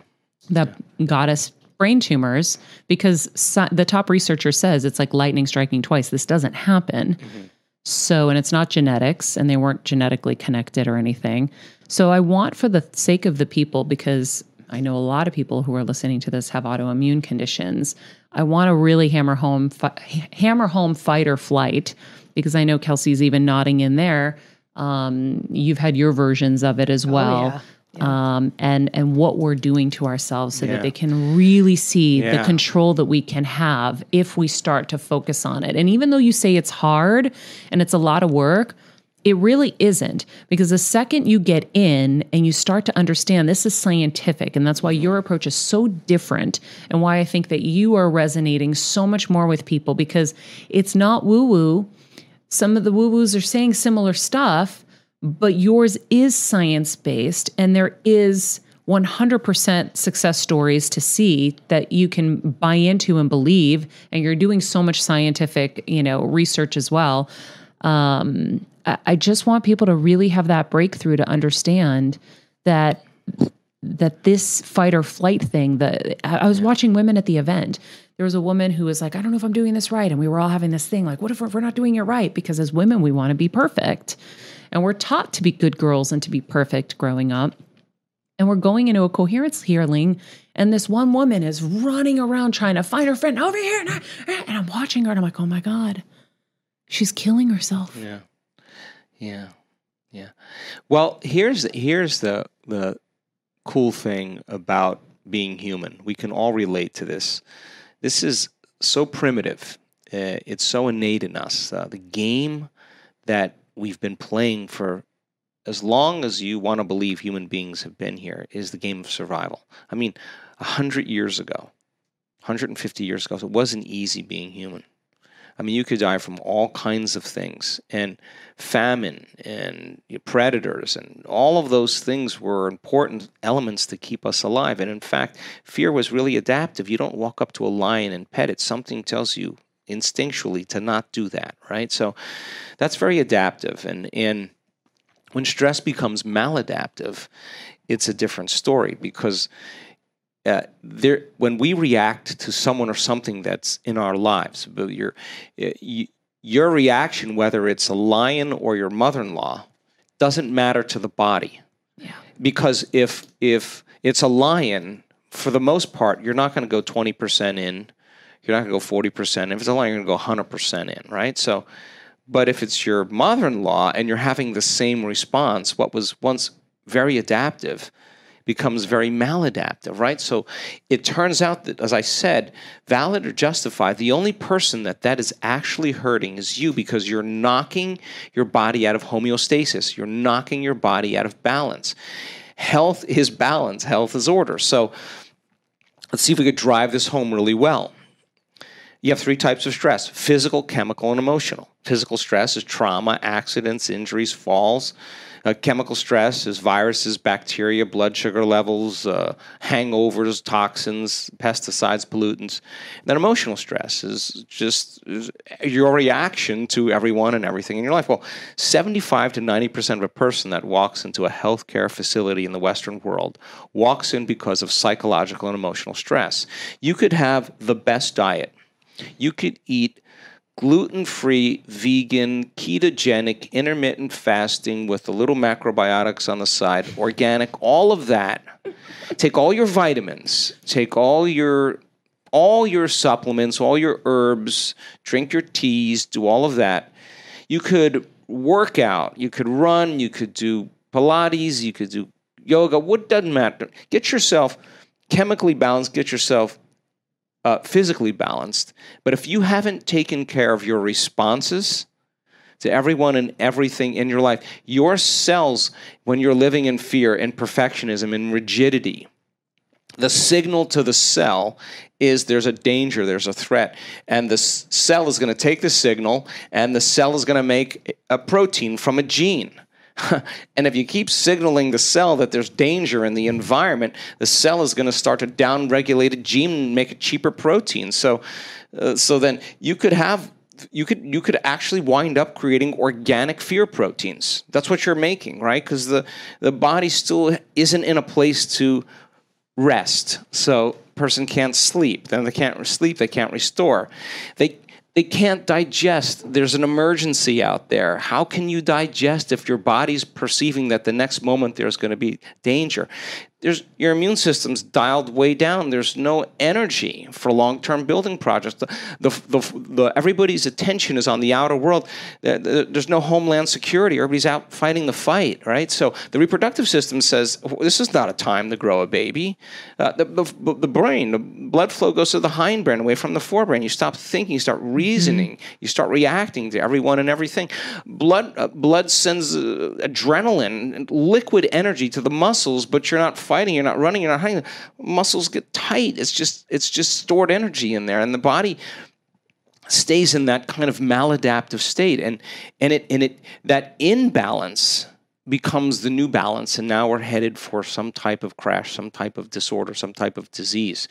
that yeah. got us brain tumors because the top researcher says it's like lightning striking twice this doesn't happen mm-hmm. so and it's not genetics and they weren't genetically connected or anything so I want, for the sake of the people, because I know a lot of people who are listening to this have autoimmune conditions. I want to really hammer home, fi- hammer home fight or flight, because I know Kelsey's even nodding in there. Um, you've had your versions of it as oh, well. Oh, yeah. Yeah. Um, and and what we're doing to ourselves so yeah. that they can really see the control that we can have if we start to focus on it. And even though you say it's hard and it's a lot of work, it really isn't because the second you get in and you start to understand this is scientific, and that's why your approach is so different, and why I think that you are resonating so much more with people because it's not woo woo. Some of the woo woos are saying similar stuff, but yours is science based, and there is 100% success stories to see that you can buy into and believe and you're doing so much scientific you know research as well um, I just want people to really have that breakthrough to understand that that this fight or flight thing that I was watching women at the event. There was a woman who was like, I don't know if I'm doing this right. And we were all having this thing like, what if we're not doing it right? Because as women, we want to be perfect. And we're taught to be good girls and to be perfect growing up. And we're going into a coherence healing. And this one woman is running around trying to find her friend over here. And I'm watching her and I'm like, oh my God, she's killing herself. Yeah. Yeah. Yeah. Well, here's here's the the cool thing about being human. We can all relate to this. This is so primitive. Uh, it's so innate in us. Uh, the game that we've been playing for as long as you want to believe human beings have been here is the game of survival. I mean, 100 years ago, 150 years ago, it wasn't easy being human. I mean, you could die from all kinds of things, and famine and predators, and all of those things were important elements to keep us alive. And in fact, fear was really adaptive. You don't walk up to a lion and pet it, something tells you instinctually to not do that, right? So that's very adaptive. And, and when stress becomes maladaptive, it's a different story because uh, there, when we react to someone or something that's in our lives, your, uh, your reaction, whether it's a lion or your mother-in-law, doesn't matter to the body. Yeah. Because if if it's a lion, for the most part, you're not going to go 20% in. You're not going to go 40%. If it's a lion, you're going to go 100% in, right? So, but if it's your mother-in-law and you're having the same response, what was once very adaptive becomes very maladaptive, right? So it turns out that, as I said, valid or justified, the only person that that is actually hurting is you because you're knocking your body out of homeostasis. You're knocking your body out of balance. Health is balance, health is order. So let's see if we could drive this home really well. You have three types of stress physical, chemical, and emotional. Physical stress is trauma, accidents, injuries, falls. Uh, chemical stress is viruses, bacteria, blood sugar levels, uh, hangovers, toxins, pesticides, pollutants. And then emotional stress is just is your reaction to everyone and everything in your life. Well, 75 to 90% of a person that walks into a healthcare facility in the Western world walks in because of psychological and emotional stress. You could have the best diet. You could eat gluten free, vegan, ketogenic, intermittent fasting with a little macrobiotics on the side, organic, all of that. Take all your vitamins, take all your all your supplements, all your herbs, drink your teas, do all of that. You could work out, you could run, you could do Pilates, you could do yoga, what doesn't matter. Get yourself chemically balanced, get yourself uh, physically balanced. But if you haven't taken care of your responses to everyone and everything in your life, your cells, when you're living in fear and perfectionism and rigidity, the signal to the cell is there's a danger, there's a threat. And the cell is going to take the signal, and the cell is going to make a protein from a gene. and if you keep signaling the cell that there's danger in the environment, the cell is going to start to downregulate a gene and make a cheaper protein. So, uh, so then you could have you could you could actually wind up creating organic fear proteins. That's what you're making, right? Because the the body still isn't in a place to rest. So person can't sleep. Then they can't sleep. They can't restore. They they can't digest. There's an emergency out there. How can you digest if your body's perceiving that the next moment there's going to be danger? There's, your immune system's dialed way down. There's no energy for long-term building projects. The, the, the, the, everybody's attention is on the outer world. There's no homeland security. Everybody's out fighting the fight, right? So the reproductive system says this is not a time to grow a baby. Uh, the, the, the brain, the blood flow goes to the hindbrain away from the forebrain. You stop thinking. You start reasoning. Mm-hmm. You start reacting to everyone and everything. Blood, uh, blood sends uh, adrenaline, liquid energy to the muscles, but you're not fighting, you're not running, you're not hiding. Muscles get tight. It's just it's just stored energy in there, and the body stays in that kind of maladaptive state, and and it and it that imbalance becomes the new balance, and now we're headed for some type of crash, some type of disorder, some type of disease.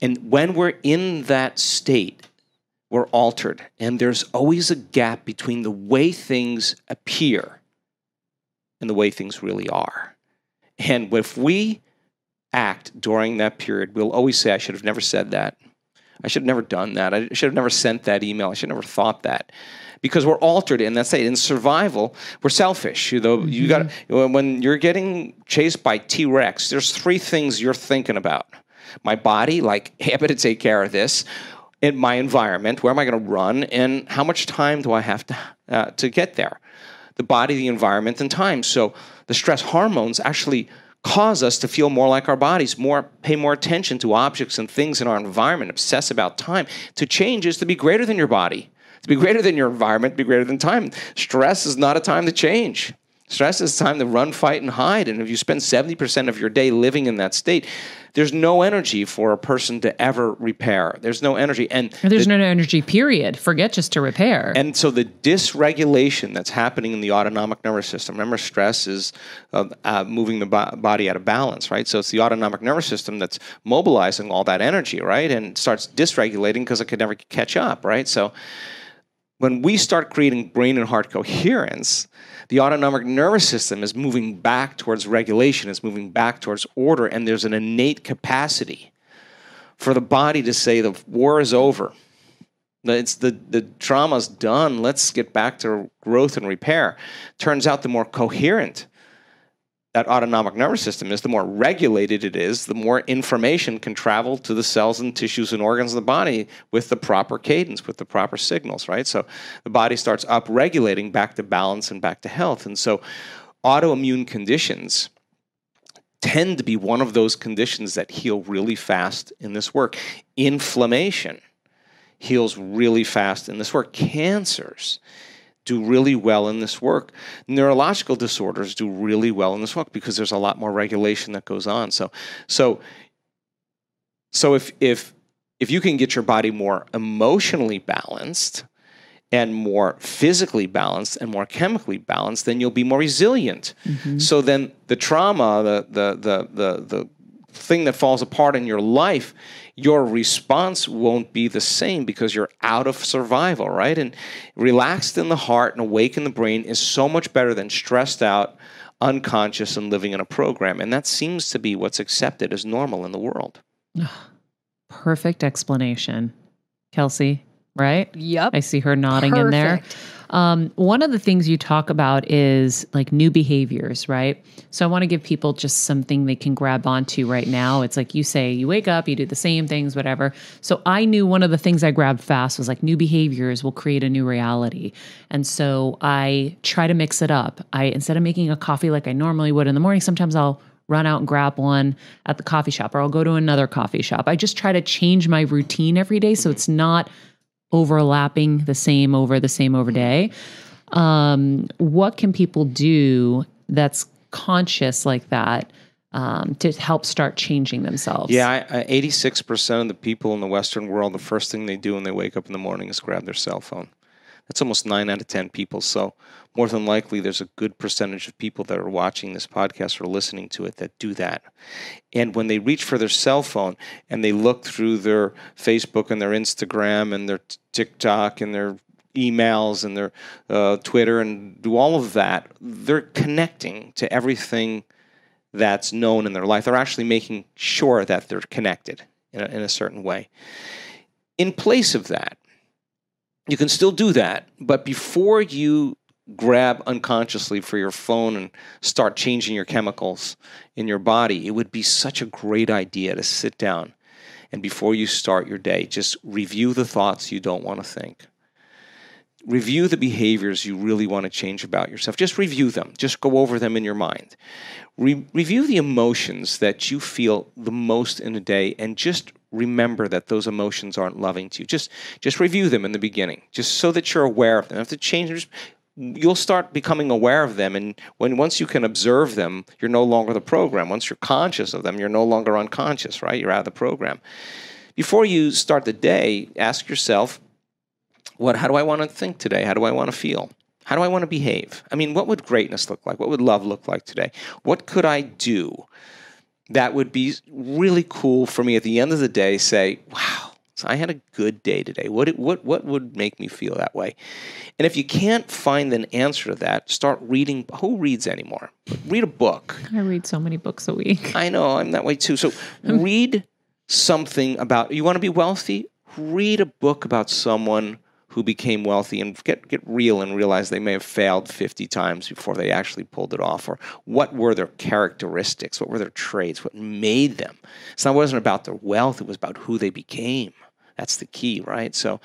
And when we're in that state, we're altered, and there's always a gap between the way things appear and the way things really are. And if we act during that period, we'll always say, I should have never said that. I should have never done that. I should have never sent that email. I should have never thought that. Because we're altered in that state. In survival, we're selfish. You know, mm-hmm. you got when you're getting chased by T Rex. There's three things you're thinking about: my body, like, hey, I better take care of this. In my environment, where am I going to run, and how much time do I have to uh, to get there? The body, the environment, and time. So the stress hormones actually cause us to feel more like our bodies, more pay more attention to objects and things in our environment, obsess about time. To change is to be greater than your body, to be greater than your environment, to be greater than time. Stress is not a time to change. Stress is time to run, fight, and hide. And if you spend 70% of your day living in that state, there's no energy for a person to ever repair. There's no energy. And there's the, no energy, period. Forget just to repair. And so the dysregulation that's happening in the autonomic nervous system, remember, stress is uh, uh, moving the bo- body out of balance, right? So it's the autonomic nervous system that's mobilizing all that energy, right? And starts dysregulating because it could never catch up, right? So when we start creating brain and heart coherence, the autonomic nervous system is moving back towards regulation, it's moving back towards order, and there's an innate capacity for the body to say the war is over. It's the, the trauma's done. Let's get back to growth and repair. Turns out the more coherent that autonomic nervous system is, the more regulated it is, the more information can travel to the cells and tissues and organs of the body with the proper cadence, with the proper signals, right? So the body starts upregulating back to balance and back to health. And so autoimmune conditions tend to be one of those conditions that heal really fast in this work. Inflammation heals really fast in this work. Cancers do really well in this work. Neurological disorders do really well in this work because there's a lot more regulation that goes on. So, so, so if if if you can get your body more emotionally balanced and more physically balanced and more chemically balanced, then you'll be more resilient. Mm-hmm. So then the trauma, the the the the the thing that falls apart in your life your response won't be the same because you're out of survival, right? And relaxed in the heart and awake in the brain is so much better than stressed out, unconscious, and living in a program. And that seems to be what's accepted as normal in the world. Perfect explanation. Kelsey, right? Yep. I see her nodding Perfect. in there. Um, one of the things you talk about is like new behaviors, right? So I want to give people just something they can grab onto right now. It's like you say, you wake up, you do the same things, whatever. So I knew one of the things I grabbed fast was like new behaviors will create a new reality. And so I try to mix it up. I instead of making a coffee like I normally would in the morning, sometimes I'll run out and grab one at the coffee shop or I'll go to another coffee shop. I just try to change my routine every day so it's not overlapping the same over the same over day. Um, what can people do that's conscious like that um, to help start changing themselves? Yeah, I, I, 86% of the people in the Western world, the first thing they do when they wake up in the morning is grab their cell phone. That's almost nine out of 10 people. So, more than likely, there's a good percentage of people that are watching this podcast or listening to it that do that. And when they reach for their cell phone and they look through their Facebook and their Instagram and their TikTok and their emails and their uh, Twitter and do all of that, they're connecting to everything that's known in their life. They're actually making sure that they're connected in a, in a certain way. In place of that, you can still do that, but before you grab unconsciously for your phone and start changing your chemicals in your body, it would be such a great idea to sit down and before you start your day, just review the thoughts you don't want to think. Review the behaviors you really want to change about yourself. Just review them. Just go over them in your mind. Re- review the emotions that you feel the most in a day and just remember that those emotions aren't loving to you. Just just review them in the beginning, just so that you're aware of them. If the change, you'll start becoming aware of them, and when once you can observe them, you're no longer the program. Once you're conscious of them, you're no longer unconscious. Right? You're out of the program. Before you start the day, ask yourself, what? How do I want to think today? How do I want to feel? How do I want to behave? I mean, what would greatness look like? What would love look like today? What could I do? That would be really cool for me at the end of the day say, wow, so I had a good day today. What, what, what would make me feel that way? And if you can't find an answer to that, start reading. Who reads anymore? Read a book. I read so many books a week. I know, I'm that way too. So read something about, you want to be wealthy? Read a book about someone who became wealthy and get, get real and realize they may have failed 50 times before they actually pulled it off? Or what were their characteristics? What were their traits? What made them? So it wasn't about their wealth, it was about who they became. That's the key, right? So,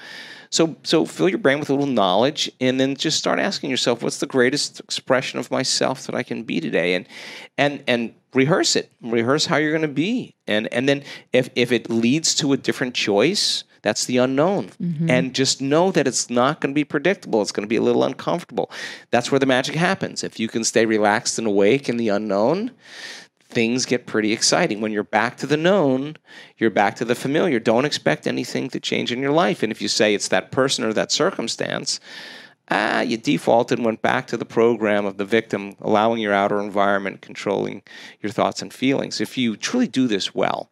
so, so fill your brain with a little knowledge, and then just start asking yourself, "What's the greatest expression of myself that I can be today?" And, and, and rehearse it. Rehearse how you're going to be, and and then if if it leads to a different choice, that's the unknown. Mm-hmm. And just know that it's not going to be predictable. It's going to be a little uncomfortable. That's where the magic happens. If you can stay relaxed and awake in the unknown, things get pretty exciting. When you're back to the known, you're back to the familiar. Don't expect anything to change in your life. And if you say it's that person or that circumstance, ah, you defaulted and went back to the program of the victim, allowing your outer environment controlling your thoughts and feelings. If you truly do this well,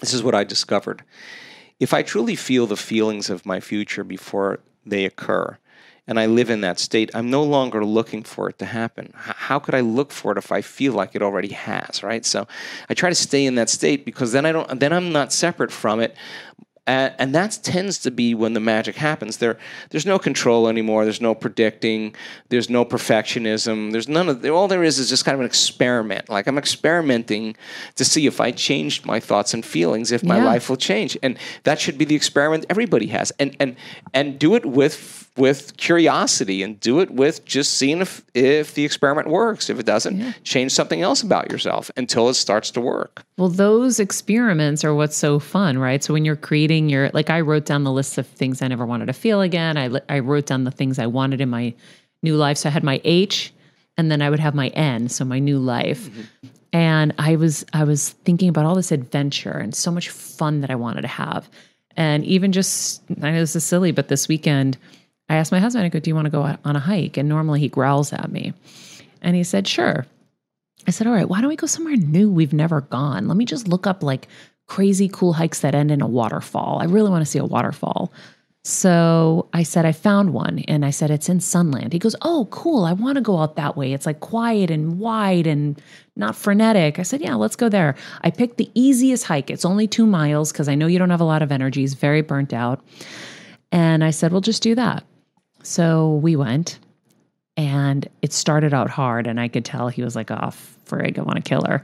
this is what I discovered if I truly feel the feelings of my future before they occur, and I live in that state, I'm no longer looking for it to happen. How could I look for it if I feel like it already has, right? So I try to stay in that state because then I don't then I'm not separate from it. And, and that tends to be when the magic happens. There, there's no control anymore. There's no predicting. There's no perfectionism. There's none of. All there is is just kind of an experiment. Like I'm experimenting to see if I changed my thoughts and feelings, if my yeah. life will change. And that should be the experiment everybody has. And and and do it with with curiosity and do it with just seeing if if the experiment works. If it doesn't, yeah. change something else about yourself until it starts to work. Well, those experiments are what's so fun, right? So when you're creating your like I wrote down the list of things I never wanted to feel again. I I wrote down the things I wanted in my new life. So I had my H and then I would have my N, so my new life. Mm-hmm. And I was I was thinking about all this adventure and so much fun that I wanted to have. And even just I know this is silly, but this weekend I asked my husband, I go, Do you want to go on a hike? And normally he growls at me. And he said, Sure. I said, All right, why don't we go somewhere new we've never gone? Let me just look up like crazy cool hikes that end in a waterfall. I really want to see a waterfall. So I said, I found one and I said, it's in Sunland. He goes, Oh, cool. I want to go out that way. It's like quiet and wide and not frenetic. I said, Yeah, let's go there. I picked the easiest hike. It's only two miles because I know you don't have a lot of energy. He's very burnt out. And I said, Well, just do that. So we went and it started out hard and I could tell he was like, oh, frig, I want to kill her.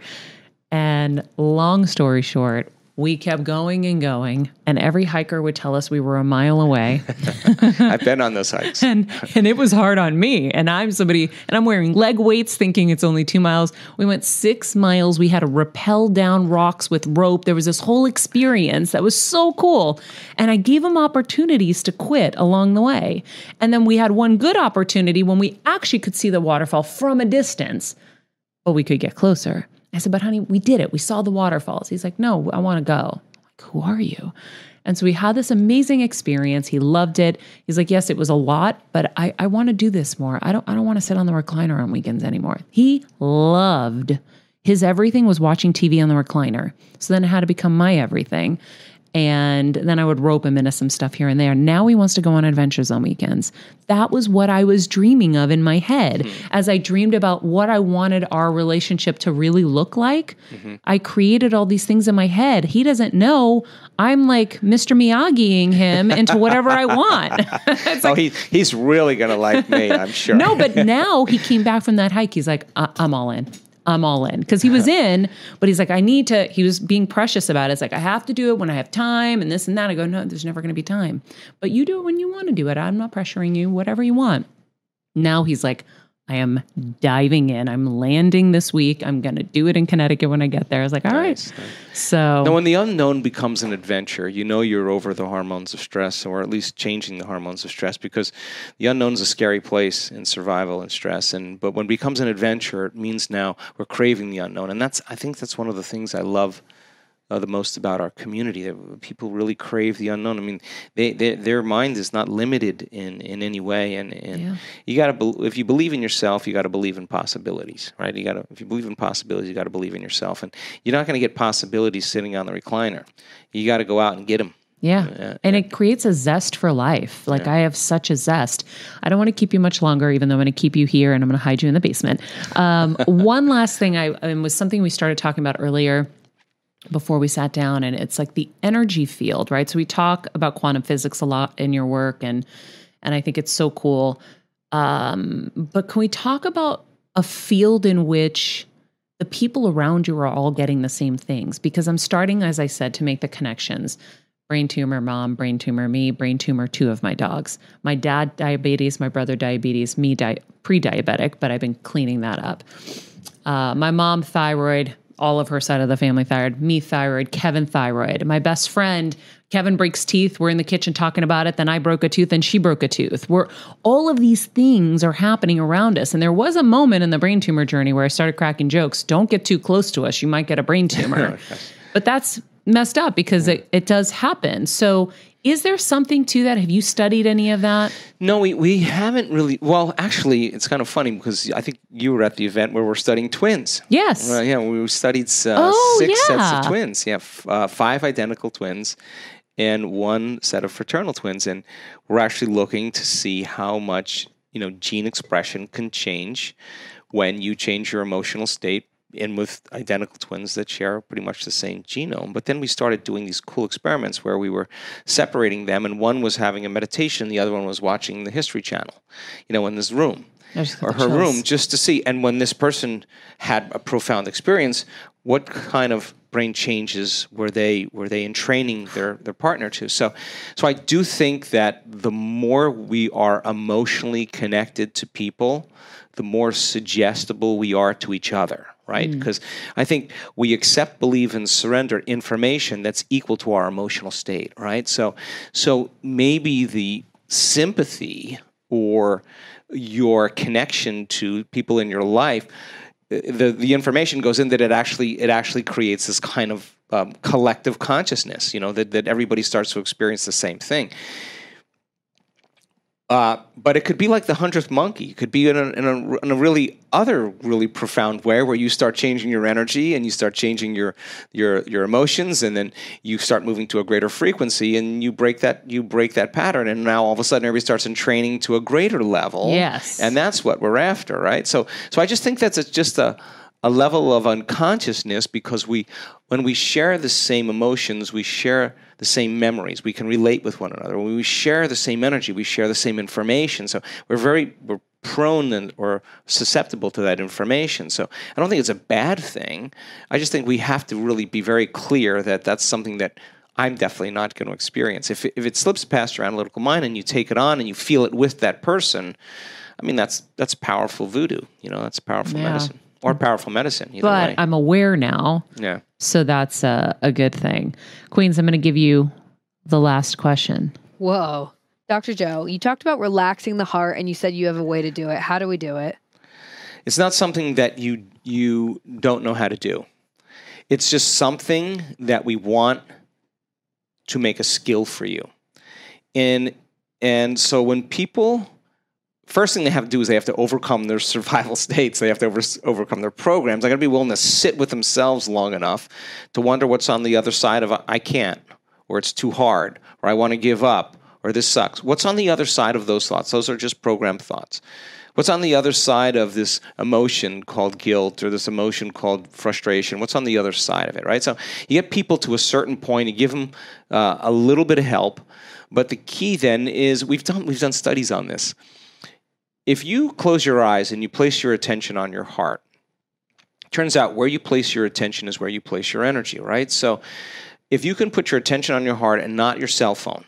And long story short, We kept going and going, and every hiker would tell us we were a mile away. I've been on those hikes. and and it was hard on me. And I'm somebody, and I'm wearing leg weights, thinking it's only two miles. We went six miles. We had to rappel down rocks with rope. There was this whole experience that was so cool. And I gave them opportunities to quit along the way. And then we had one good opportunity when we actually could see the waterfall from a distance, but we could get closer. I said, "But honey, we did it. We saw the waterfalls." He's like, "No, I want to go." I'm like, "Who are you?" And so we had this amazing experience. He loved it. He's like, yes, it was a lot, but I, I want to do this more. I don't I don't want to sit on the recliner on weekends anymore. He loved his everything was watching TV on the recliner. So then it had to become my everything. And then I would rope him into some stuff here and there. Now he wants to go on adventures on weekends. That was what I was dreaming of in my head. Mm-hmm. As I dreamed about what I wanted our relationship to really look like, mm-hmm. I created all these things in my head. He doesn't know I'm like Mr. Miyagiing him into whatever I want. It's oh, like, he, he's really going to like me, I'm sure. no, but now he came back from that hike. He's like, I- I'm all in. I'm all in because he was in, but he's like, I need to. He was being precious about it. It's like I have to do it when I have time and this and that. I go, no, there's never going to be time, but you do it when you want to do it. I'm not pressuring you. Whatever you want. Now he's like, I am diving in. I'm landing this week. I'm going to do it in Connecticut when I get there. I was like, all right. Nice, nice. So Now, when the unknown becomes an adventure, you know you're over the hormones of stress, or at least changing the hormones of stress, because the unknown is a scary place in survival and stress. And but when it becomes an adventure, it means now we're craving the unknown, and that's I think that's one of the things I love. Uh, the most about our community that people really crave the unknown. I mean, they, they their mind is not limited in, in any way, and, and Yeah. you got to if you believe in yourself, you got to believe in possibilities, right? You got to if you believe in possibilities, you got to believe in yourself, and you're not going to get possibilities sitting on the recliner. You got to go out and get them. Yeah. Yeah, And it creates a zest for life. Like I have such a zest. I don't want to keep you much longer, even though I'm going to keep you here and I'm going to hide you in the basement. Um, one last thing I and was something we started talking about earlier before we sat down, and it's like the energy field, right? So we talk about quantum physics a lot in your work, and and I think it's so cool. Um, but can we talk about a field in which the people around you are all getting the same things? Because I'm starting, as I said, to make the connections brain tumor mom, brain tumor me, brain tumor two of my dogs. My dad diabetes, my brother diabetes, me di- pre-diabetic, but I've been cleaning that up. Uh, my mom thyroid, all of her side of the family thyroid, me thyroid, Kevin thyroid. My best friend Kevin breaks teeth. We're in the kitchen talking about it. Then I broke a tooth and she broke a tooth. We're all of these things are happening around us. And there was a moment in the brain tumor journey where I started cracking jokes. Don't get too close to us. You might get a brain tumor. but that's messed up because it, it does happen. So is there something to that? Have you studied any of that? No, we, we haven't really. Well, actually, it's kind of funny because I think you were at the event where we're studying twins. Yes. Well, yeah, we studied uh, Oh, six sets of twins. Yeah, f- uh, five identical twins and one set of fraternal twins. And we're actually looking to see how much, you know, gene expression can change when you change your emotional state in with identical twins that share pretty much the same genome. But then we started doing these cool experiments where we were separating them, and one was having a meditation, the other one was watching the History Channel, you know, in this room I just got or her chills. room just to see. And when this person had a profound experience, what kind of brain changes were they were they entraining their their partner to? So, so I do think that the more we are emotionally connected to people, the more suggestible we are to each other. Right? Because I think we accept, believe, and surrender information that's equal to our emotional state. Right? So, so maybe the sympathy or your connection to people in your life the the information goes in that it actually it actually creates this kind of um, collective consciousness you know that, that everybody starts to experience the same thing uh, but it could be like the hundredth monkey. It could be in a, in, a, in a really other really profound way where you start changing your energy and you start changing your your your emotions, and then you start moving to a greater frequency, and you break that you break that pattern, and now all of a sudden everybody starts entraining to a greater level. Yes. and that's what we're after, right? So so I just think that's a, just a a level of unconsciousness because we when we share the same emotions we share the same memories. We can relate with one another. When we share the same energy we share the same information. So we're very we're prone and, or susceptible to that information. So i don't think it's a bad thing. I just think we have to really be very clear that that's something that i'm definitely not going to experience. If it, if it slips past your analytical mind and you take it on and you feel it with that person i mean that's that's powerful voodoo you know that's powerful Yeah. medicine or powerful medicine. But way. I'm aware now. yeah. So that's a, a good thing. Queens, I'm going to give you the last question. Whoa. Dr. Joe, you talked about relaxing the heart and you said you have a way to do it. How do we do it? It's not something that you you don't know how to do. It's just something that we want to make a skill for you. And and so when people first thing they have to do is they have to overcome their survival states. They have to over, overcome their programs. They got to be willing to sit with themselves long enough to wonder what's on the other side of I can't, or it's too hard, or I want to give up, or this sucks. What's on the other side of those thoughts? Those are just programmed thoughts. What's on the other side of this emotion called guilt or this emotion called frustration? What's on the other side of it, right? So you get people to a certain point, you give them uh, a little bit of help, but the key then is we've done we've done studies on this if you close your eyes and you place your attention on your heart, turns out where you place your attention is where you place your energy, right? So if you can put your attention on your heart and not your cell phone,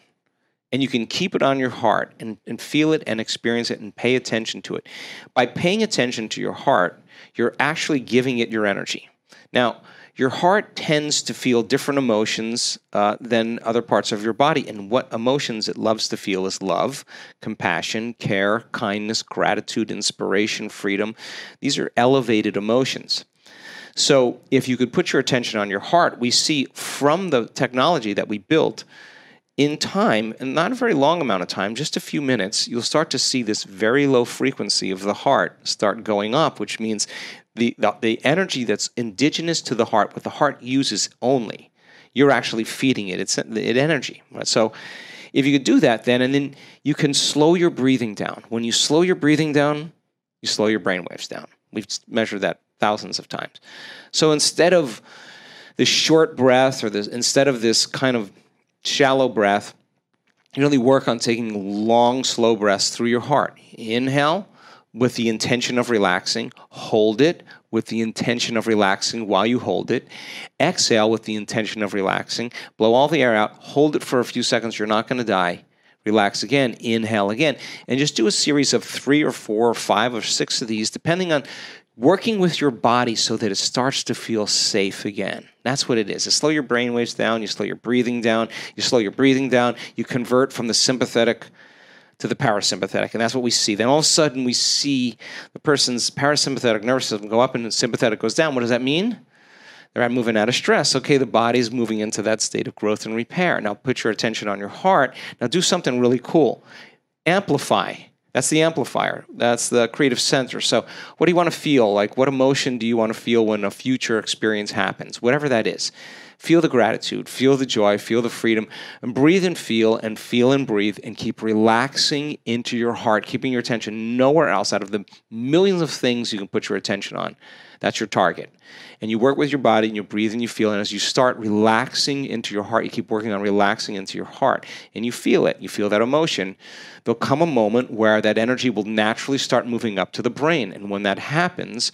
and you can keep it on your heart and, and feel it and experience it and pay attention to it, by paying attention to your heart, you're actually giving it your energy. Now, your heart tends to feel different emotions uh, than other parts of your body. And what emotions it loves to feel is love, compassion, care, kindness, gratitude, inspiration, freedom. These are elevated emotions. So, if you could put your attention on your heart, we see from the technology that we built in time, and not a very long amount of time, just a few minutes, you'll start to see this very low frequency of the heart start going up, which means the, the, the energy that's indigenous to the heart, what the heart uses only, you're actually feeding it. It's it energy. Right? So if you could do that then, and then you can slow your breathing down. When you slow your breathing down, you slow your brain waves down. We've measured that thousands of times. So instead of this short breath or this, instead of this kind of shallow breath, you really work on taking long, slow breaths through your heart. Inhale with the intention of relaxing, hold it with the intention of relaxing while you hold it. Exhale with the intention of relaxing, blow all the air out, hold it for a few seconds, you're not going to die. Relax again, inhale again, and just do a series of three or four or five or six of these, depending on working with your body so that it starts to feel safe again. That's what it is. You slow your brain waves down, you slow your breathing down, you slow your breathing down, you convert from the sympathetic to the parasympathetic. And that's what we see. Then all of a sudden we see the person's parasympathetic nervous system go up and the sympathetic goes down. What does that mean? They're moving out of stress. Okay, the body's moving into that state of growth and repair. Now put your attention on your heart. Now do something really cool. Amplify. That's the amplifier. That's the creative center. So, what do you want to feel? Like, what emotion do you want to feel when a future experience happens? Whatever that is. Feel the gratitude, feel the joy, feel the freedom, and breathe and feel, and feel and breathe, and keep relaxing into your heart, keeping your attention nowhere else out of the millions of things you can put your attention on. That's your target. And you work with your body and you breathe and you feel. And as you start relaxing into your heart, you keep working on relaxing into your heart. And you feel it. You feel that emotion. There'll come a moment where that energy will naturally start moving up to the brain. And when that happens,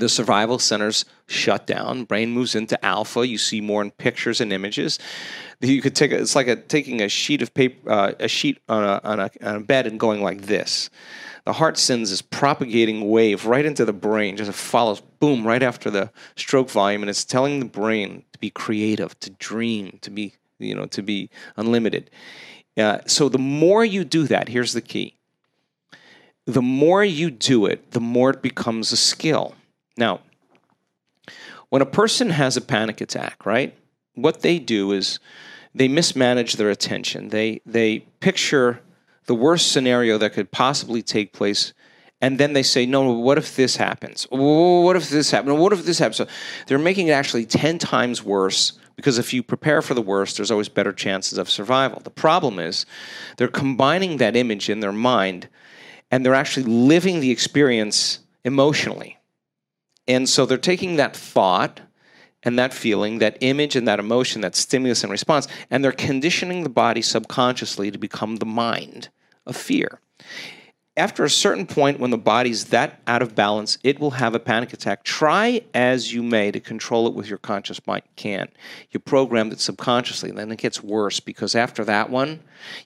the survival centers shut down. Brain moves into alpha. You see more in pictures and images. You could take it's like a, taking a sheet of paper, uh, a sheet on a, on, a, on a bed, and going like this. The heart sends this propagating wave right into the brain. Just follows, boom, right after the stroke volume, and it's telling the brain to be creative, to dream, to be you know to be unlimited. Uh, so the more you do that, here's the key. The more you do it, the more it becomes a skill. Now, when a person has a panic attack, right? What they do is they mismanage their attention. They they picture the worst scenario that could possibly take place and then they say, no, what if this happens? What if this happens? What if this happens? So they're making it actually 10 times worse because if you prepare for the worst, there's always better chances of survival. The problem is they're combining that image in their mind and they're actually living the experience emotionally And so they're taking that thought and that feeling, that image and that emotion, that stimulus and response, and they're conditioning the body subconsciously to become the mind of fear after a certain point when the body's that out of balance it will have a panic attack. Try as you may to control it with your conscious mind. Can't. You programmed it subconsciously and then it gets worse because after that one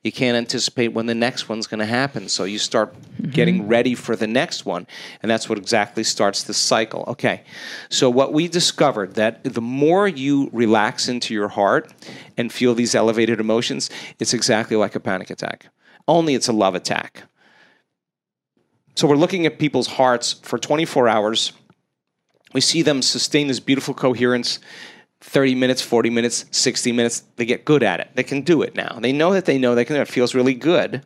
you can't anticipate when the next one's going to happen. So you start mm-hmm. getting ready for the next one and that's what exactly starts the cycle. Okay. So what we discovered that the more you relax into your heart and feel these elevated emotions it's exactly like a panic attack. Only it's a love attack so we're looking at people's hearts for 24 hours. We see them sustain this beautiful coherence 30 minutes, 40 minutes, 60 minutes. They get good at it. They can do it now. They know that they know they can. It feels really good.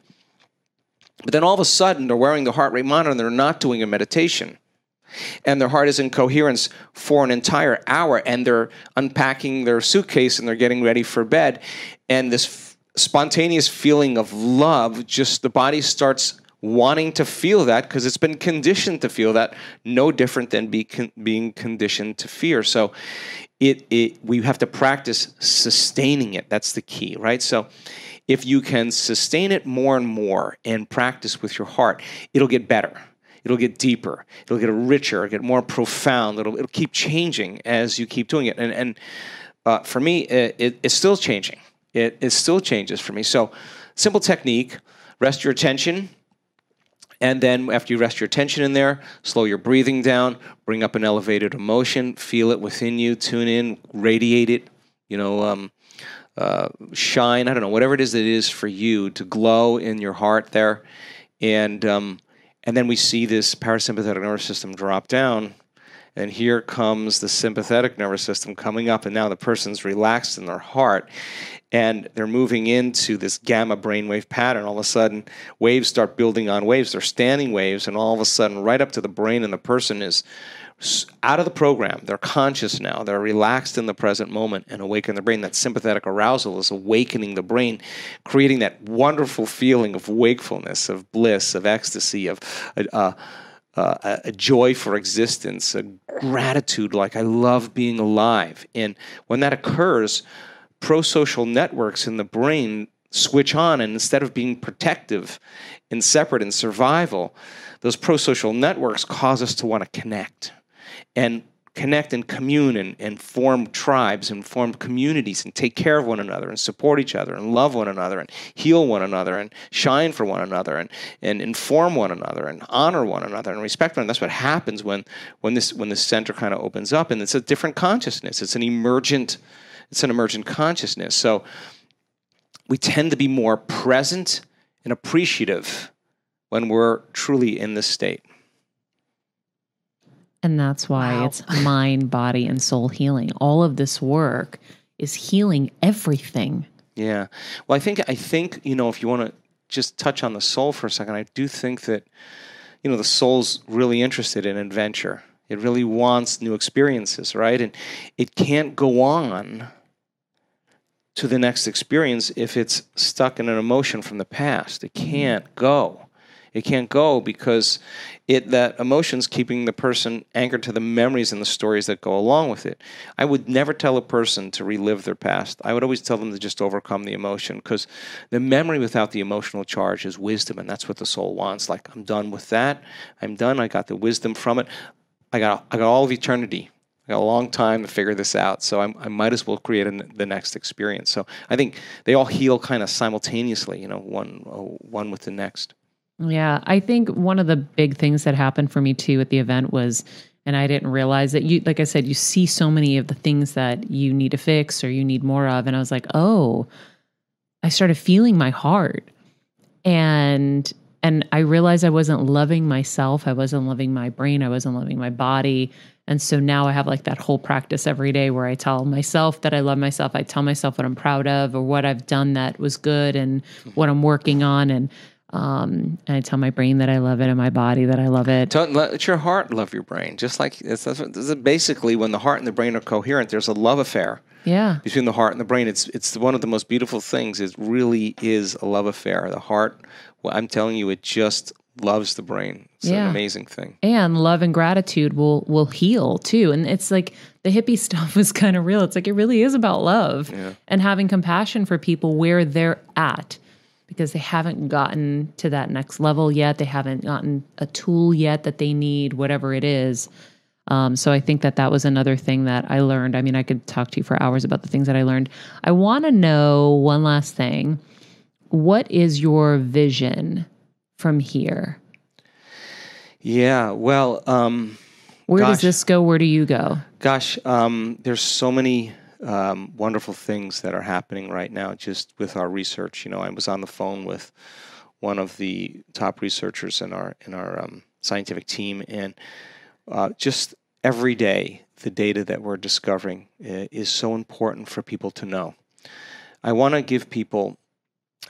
But then all of a sudden, they're wearing the heart rate monitor and they're not doing a meditation. And their heart is in coherence for an entire hour and they're unpacking their suitcase and they're getting ready for bed. And this f- spontaneous feeling of love, just the body starts wanting to feel that because it's been conditioned to feel that, no different than be con- being conditioned to fear. So it, it we have to practice sustaining it. That's the key, right? So if you can sustain it more and more and practice with your heart, it'll get better. It'll get deeper. It'll get richer. It'll get more profound. It'll, it'll keep changing as you keep doing it. And, and uh, for me, it, it, it's still changing. It, it still changes for me. So, simple technique rest your attention and then after you rest your attention in there, slow your breathing down, bring up an elevated emotion, feel it within you, tune in, radiate it, you know, um, uh, shine, I don't know, whatever it is that it is for you to glow in your heart there. And, um, and then we see this parasympathetic nervous system drop down. And here comes the sympathetic nervous system coming up, and now the person's relaxed in their heart and they're moving into this gamma brainwave pattern. All of a sudden, waves start building on waves. They're standing waves, and all of a sudden, right up to the brain, and the person is out of the program. They're conscious now. They're relaxed in the present moment and awaken the brain. That sympathetic arousal is awakening the brain, creating that wonderful feeling of wakefulness, of bliss, of ecstasy, of uh, uh, a joy for existence, a gratitude, like I love being alive. And when that occurs, pro-social networks in the brain switch on and instead of being protective and separate and survival those pro-social networks cause us to want to connect and connect and commune and, and form tribes and form communities and take care of one another and support each other and love one another and heal one another and shine for one another and, and inform one another and honor one another and respect one another. That's what happens when when this when this center kind of opens up and it's a different consciousness. It's an emergent it's an emergent consciousness. So we tend to be more present and appreciative when we're truly in this state. And that's why wow. it's mind, body, and soul healing. All of this work is healing everything. Yeah. Well, I think I think you know if you want to just touch on the soul for a second, I do think that you know the soul's really interested in adventure. It really wants new experiences, right? And it can't go on to the next experience if it's stuck in an emotion from the past. It can't go. It can't go because it that emotion's keeping the person anchored to the memories and the stories that go along with it. I would never tell a person to relive their past. I would always tell them to just overcome the emotion because the memory without the emotional charge is wisdom, and that's what the soul wants. Like I'm done with that. I'm done. I got the wisdom from it. I got I got all of eternity I got a long time to figure this out, so I'm, i might as well create the next experience. So I think they all heal kind of simultaneously, you know, one uh, one with the next. Yeah, I think one of the big things that happened for me too at the event was, and I didn't realize that you, like I said, you see so many of the things that you need to fix or you need more of, and I was like, oh, I started feeling my heart, and and I realized I wasn't loving myself, I wasn't loving my brain, I wasn't loving my body and so now I have like that whole practice every day where I tell myself that I love myself. I tell myself what I'm proud of or what I've done that was good and what I'm working on. And, um, and I tell my brain that I love it and my body that I love it. Tell, let your heart love your brain. Just like it's, that's basically when the heart and the brain are coherent, there's a love affair. Yeah. Between the heart and the brain, it's it's one of the most beautiful things. It really is a love affair. The heart, well, I'm telling you, it just loves the brain. It's Yeah. an amazing thing. and love and gratitude will will heal too and it's like the hippie stuff was kind of real it's like it really is about love Yeah. and having compassion for people where they're at because they haven't gotten to that next level yet. They haven't gotten a tool yet that they need whatever it is. Um, so i think that that was another thing that i learned. I mean i could talk to you for hours about the things that i learned. I want to know one last thing. What is your vision from here? Yeah. Well, um, where does this go? Where do you go? Gosh, um, there's so many um, wonderful things that are happening right now just with our research. You know, I was on the phone with one of the top researchers in our in our um, scientific team, and uh, just every day the data that we're discovering is so important for people to know. I want to give people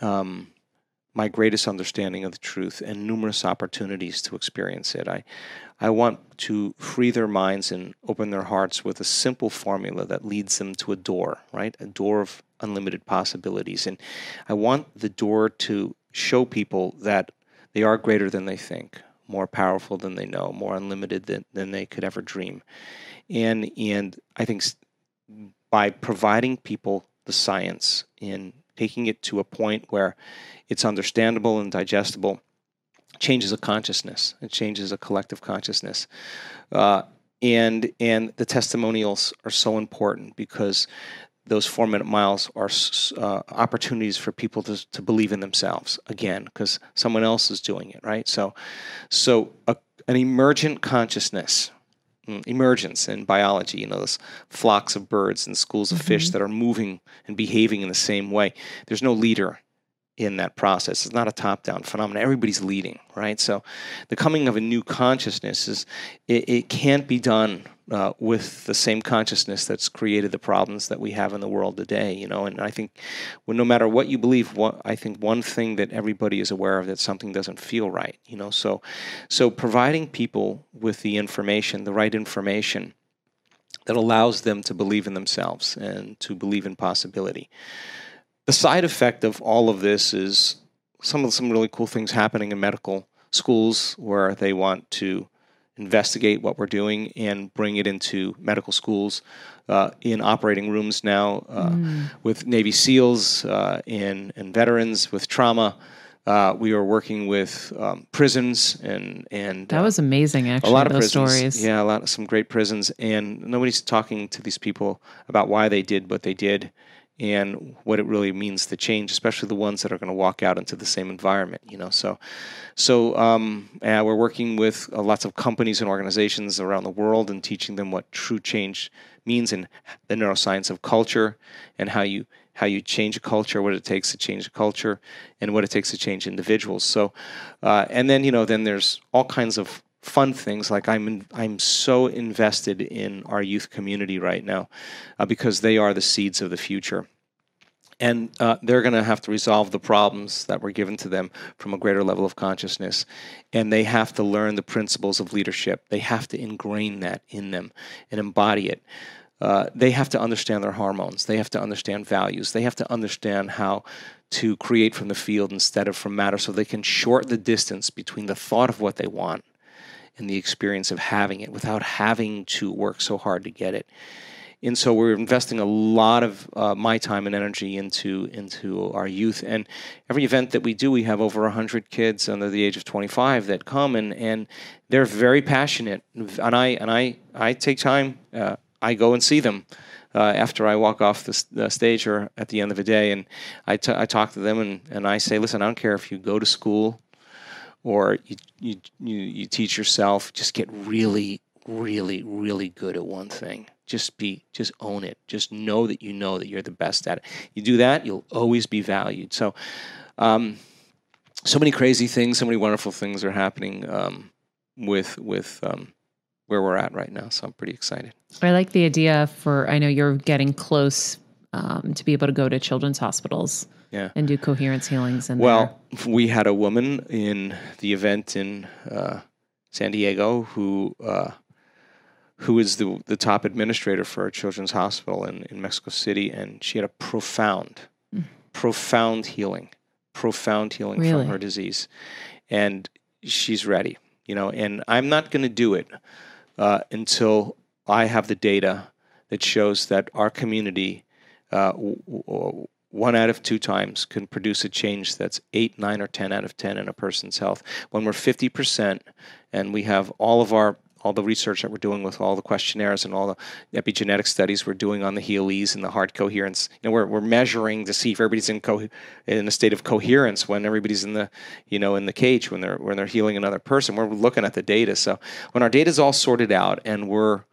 um, my greatest understanding of the truth and numerous opportunities to experience it. I I want to free their minds and open their hearts with a simple formula that leads them to a door, right? A door of unlimited possibilities. And I want the door to show people that they are greater than they think, more powerful than they know, more unlimited than, than they could ever dream. And and I think by providing people the science and taking it to a point where it's understandable and digestible changes a consciousness. It changes a collective consciousness, uh, and and the testimonials are so important because those four minute miles are uh, opportunities for people to, to believe in themselves again because someone else is doing it right? So so a, an emergent consciousness mm, emergence in biology you know those flocks of birds and schools of fish that are moving and behaving in the same way. There's no leader in that process. It's not a top-down phenomenon. Everybody's leading, right? So, the coming of a new consciousness is it, it can't be done uh, with the same consciousness that's created the problems that we have in the world today. You know, and I think, no matter what you believe, what I think one thing that everybody is aware of that something doesn't feel right. You know, so so providing people with the information, the right information. That allows them to believe in themselves and to believe in possibility the side effect of all of this is some of some really cool things happening in medical schools where they want to investigate what we're doing and bring it into medical schools uh, in operating rooms now uh, with Navy SEALs uh, and, and veterans with trauma. Uh, we are working with um, prisons and and That uh, was amazing, actually. a lot of prisons. stories. Yeah, a lot of some great prisons, and nobody's talking to these people about why they did what they did and what it really means to change, especially the ones that are going to walk out into the same environment. You know, so so um, we're working with uh, lots of companies and organizations around the world and teaching them what true change means in the neuroscience of culture and how you how you change a culture, what it takes to change a culture, and what it takes to change individuals. So, uh, and then you know, then there's all kinds of fun things like I'm in, I'm so invested in our youth community right now uh, because they are the seeds of the future. And uh, they're going to have to resolve the problems that were given to them from a greater level of consciousness. And they have to learn the principles of leadership. They have to ingrain that in them and embody it. Uh, they have to understand their hormones. They have to understand values. They have to understand how to create from the field instead of from matter so they can shorten the distance between the thought of what they want and the experience of having it without having to work so hard to get it. And so we're investing a lot of uh, my time and energy into into our youth. And every event that we do, we have over hundred kids under the age of 25 that come, and, and they're very passionate. And I and I I take time. Uh, I go and see them uh, after I walk off the, the stage or at the end of the day, and I, t- I talk to them and, and I say, listen, I don't care if you go to school or you, you, you, you teach yourself, just get really, really, really good at one thing. Just be, just own it. Just know that you know that you're the best at it. You do that, you'll always be valued. So, um, so many crazy things, so many wonderful things are happening um, with with um, where we're at right now. So I'm pretty excited. I like the idea for, I know you're getting close um, to be able to go to children's hospitals Yeah. and do coherence healings. And Well, we had a woman in the event in uh, San Diego who uh, who is the the top administrator for a children's hospital in, in Mexico City, and she had a profound, profound healing, profound healing Really? from her disease, and she's ready. You know, and I'm not going to do it uh, until I have the data that shows that our community, uh, w- w- one out of two times, can produce a change that's eight, nine, or 10 out of 10 in a person's health. When we're 50% and we have all of our all the research that we're doing with all the questionnaires and all the epigenetic studies we're doing on the HEAL-E's and the heart coherence. You know, we're, we're measuring to see if everybody's in co- in a state of coherence when everybody's in the you know in the cage when they're when they're healing another person. We're looking at the data. So when our data is all sorted out and we're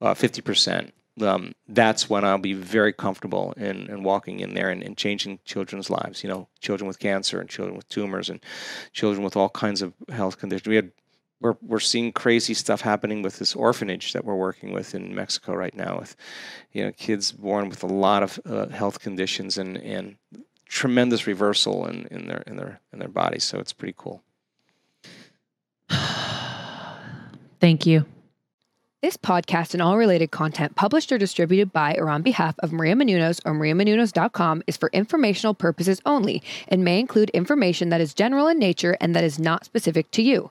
uh, fifty percent. Um, that's when I'll be very comfortable in, in walking in there and, and changing children's lives. You know, children with cancer and children with tumors and children with all kinds of health conditions. We had we're we're seeing crazy stuff happening with this orphanage that we're working with in Mexico right now, with you know kids born with a lot of uh, health conditions and and tremendous reversal in, in their in their in their bodies. So it's pretty cool. Thank you. This podcast and all related content published or distributed by or on behalf of Maria Menounos or mariamenounos.com is for informational purposes only and may include information that is general in nature and that is not specific to you.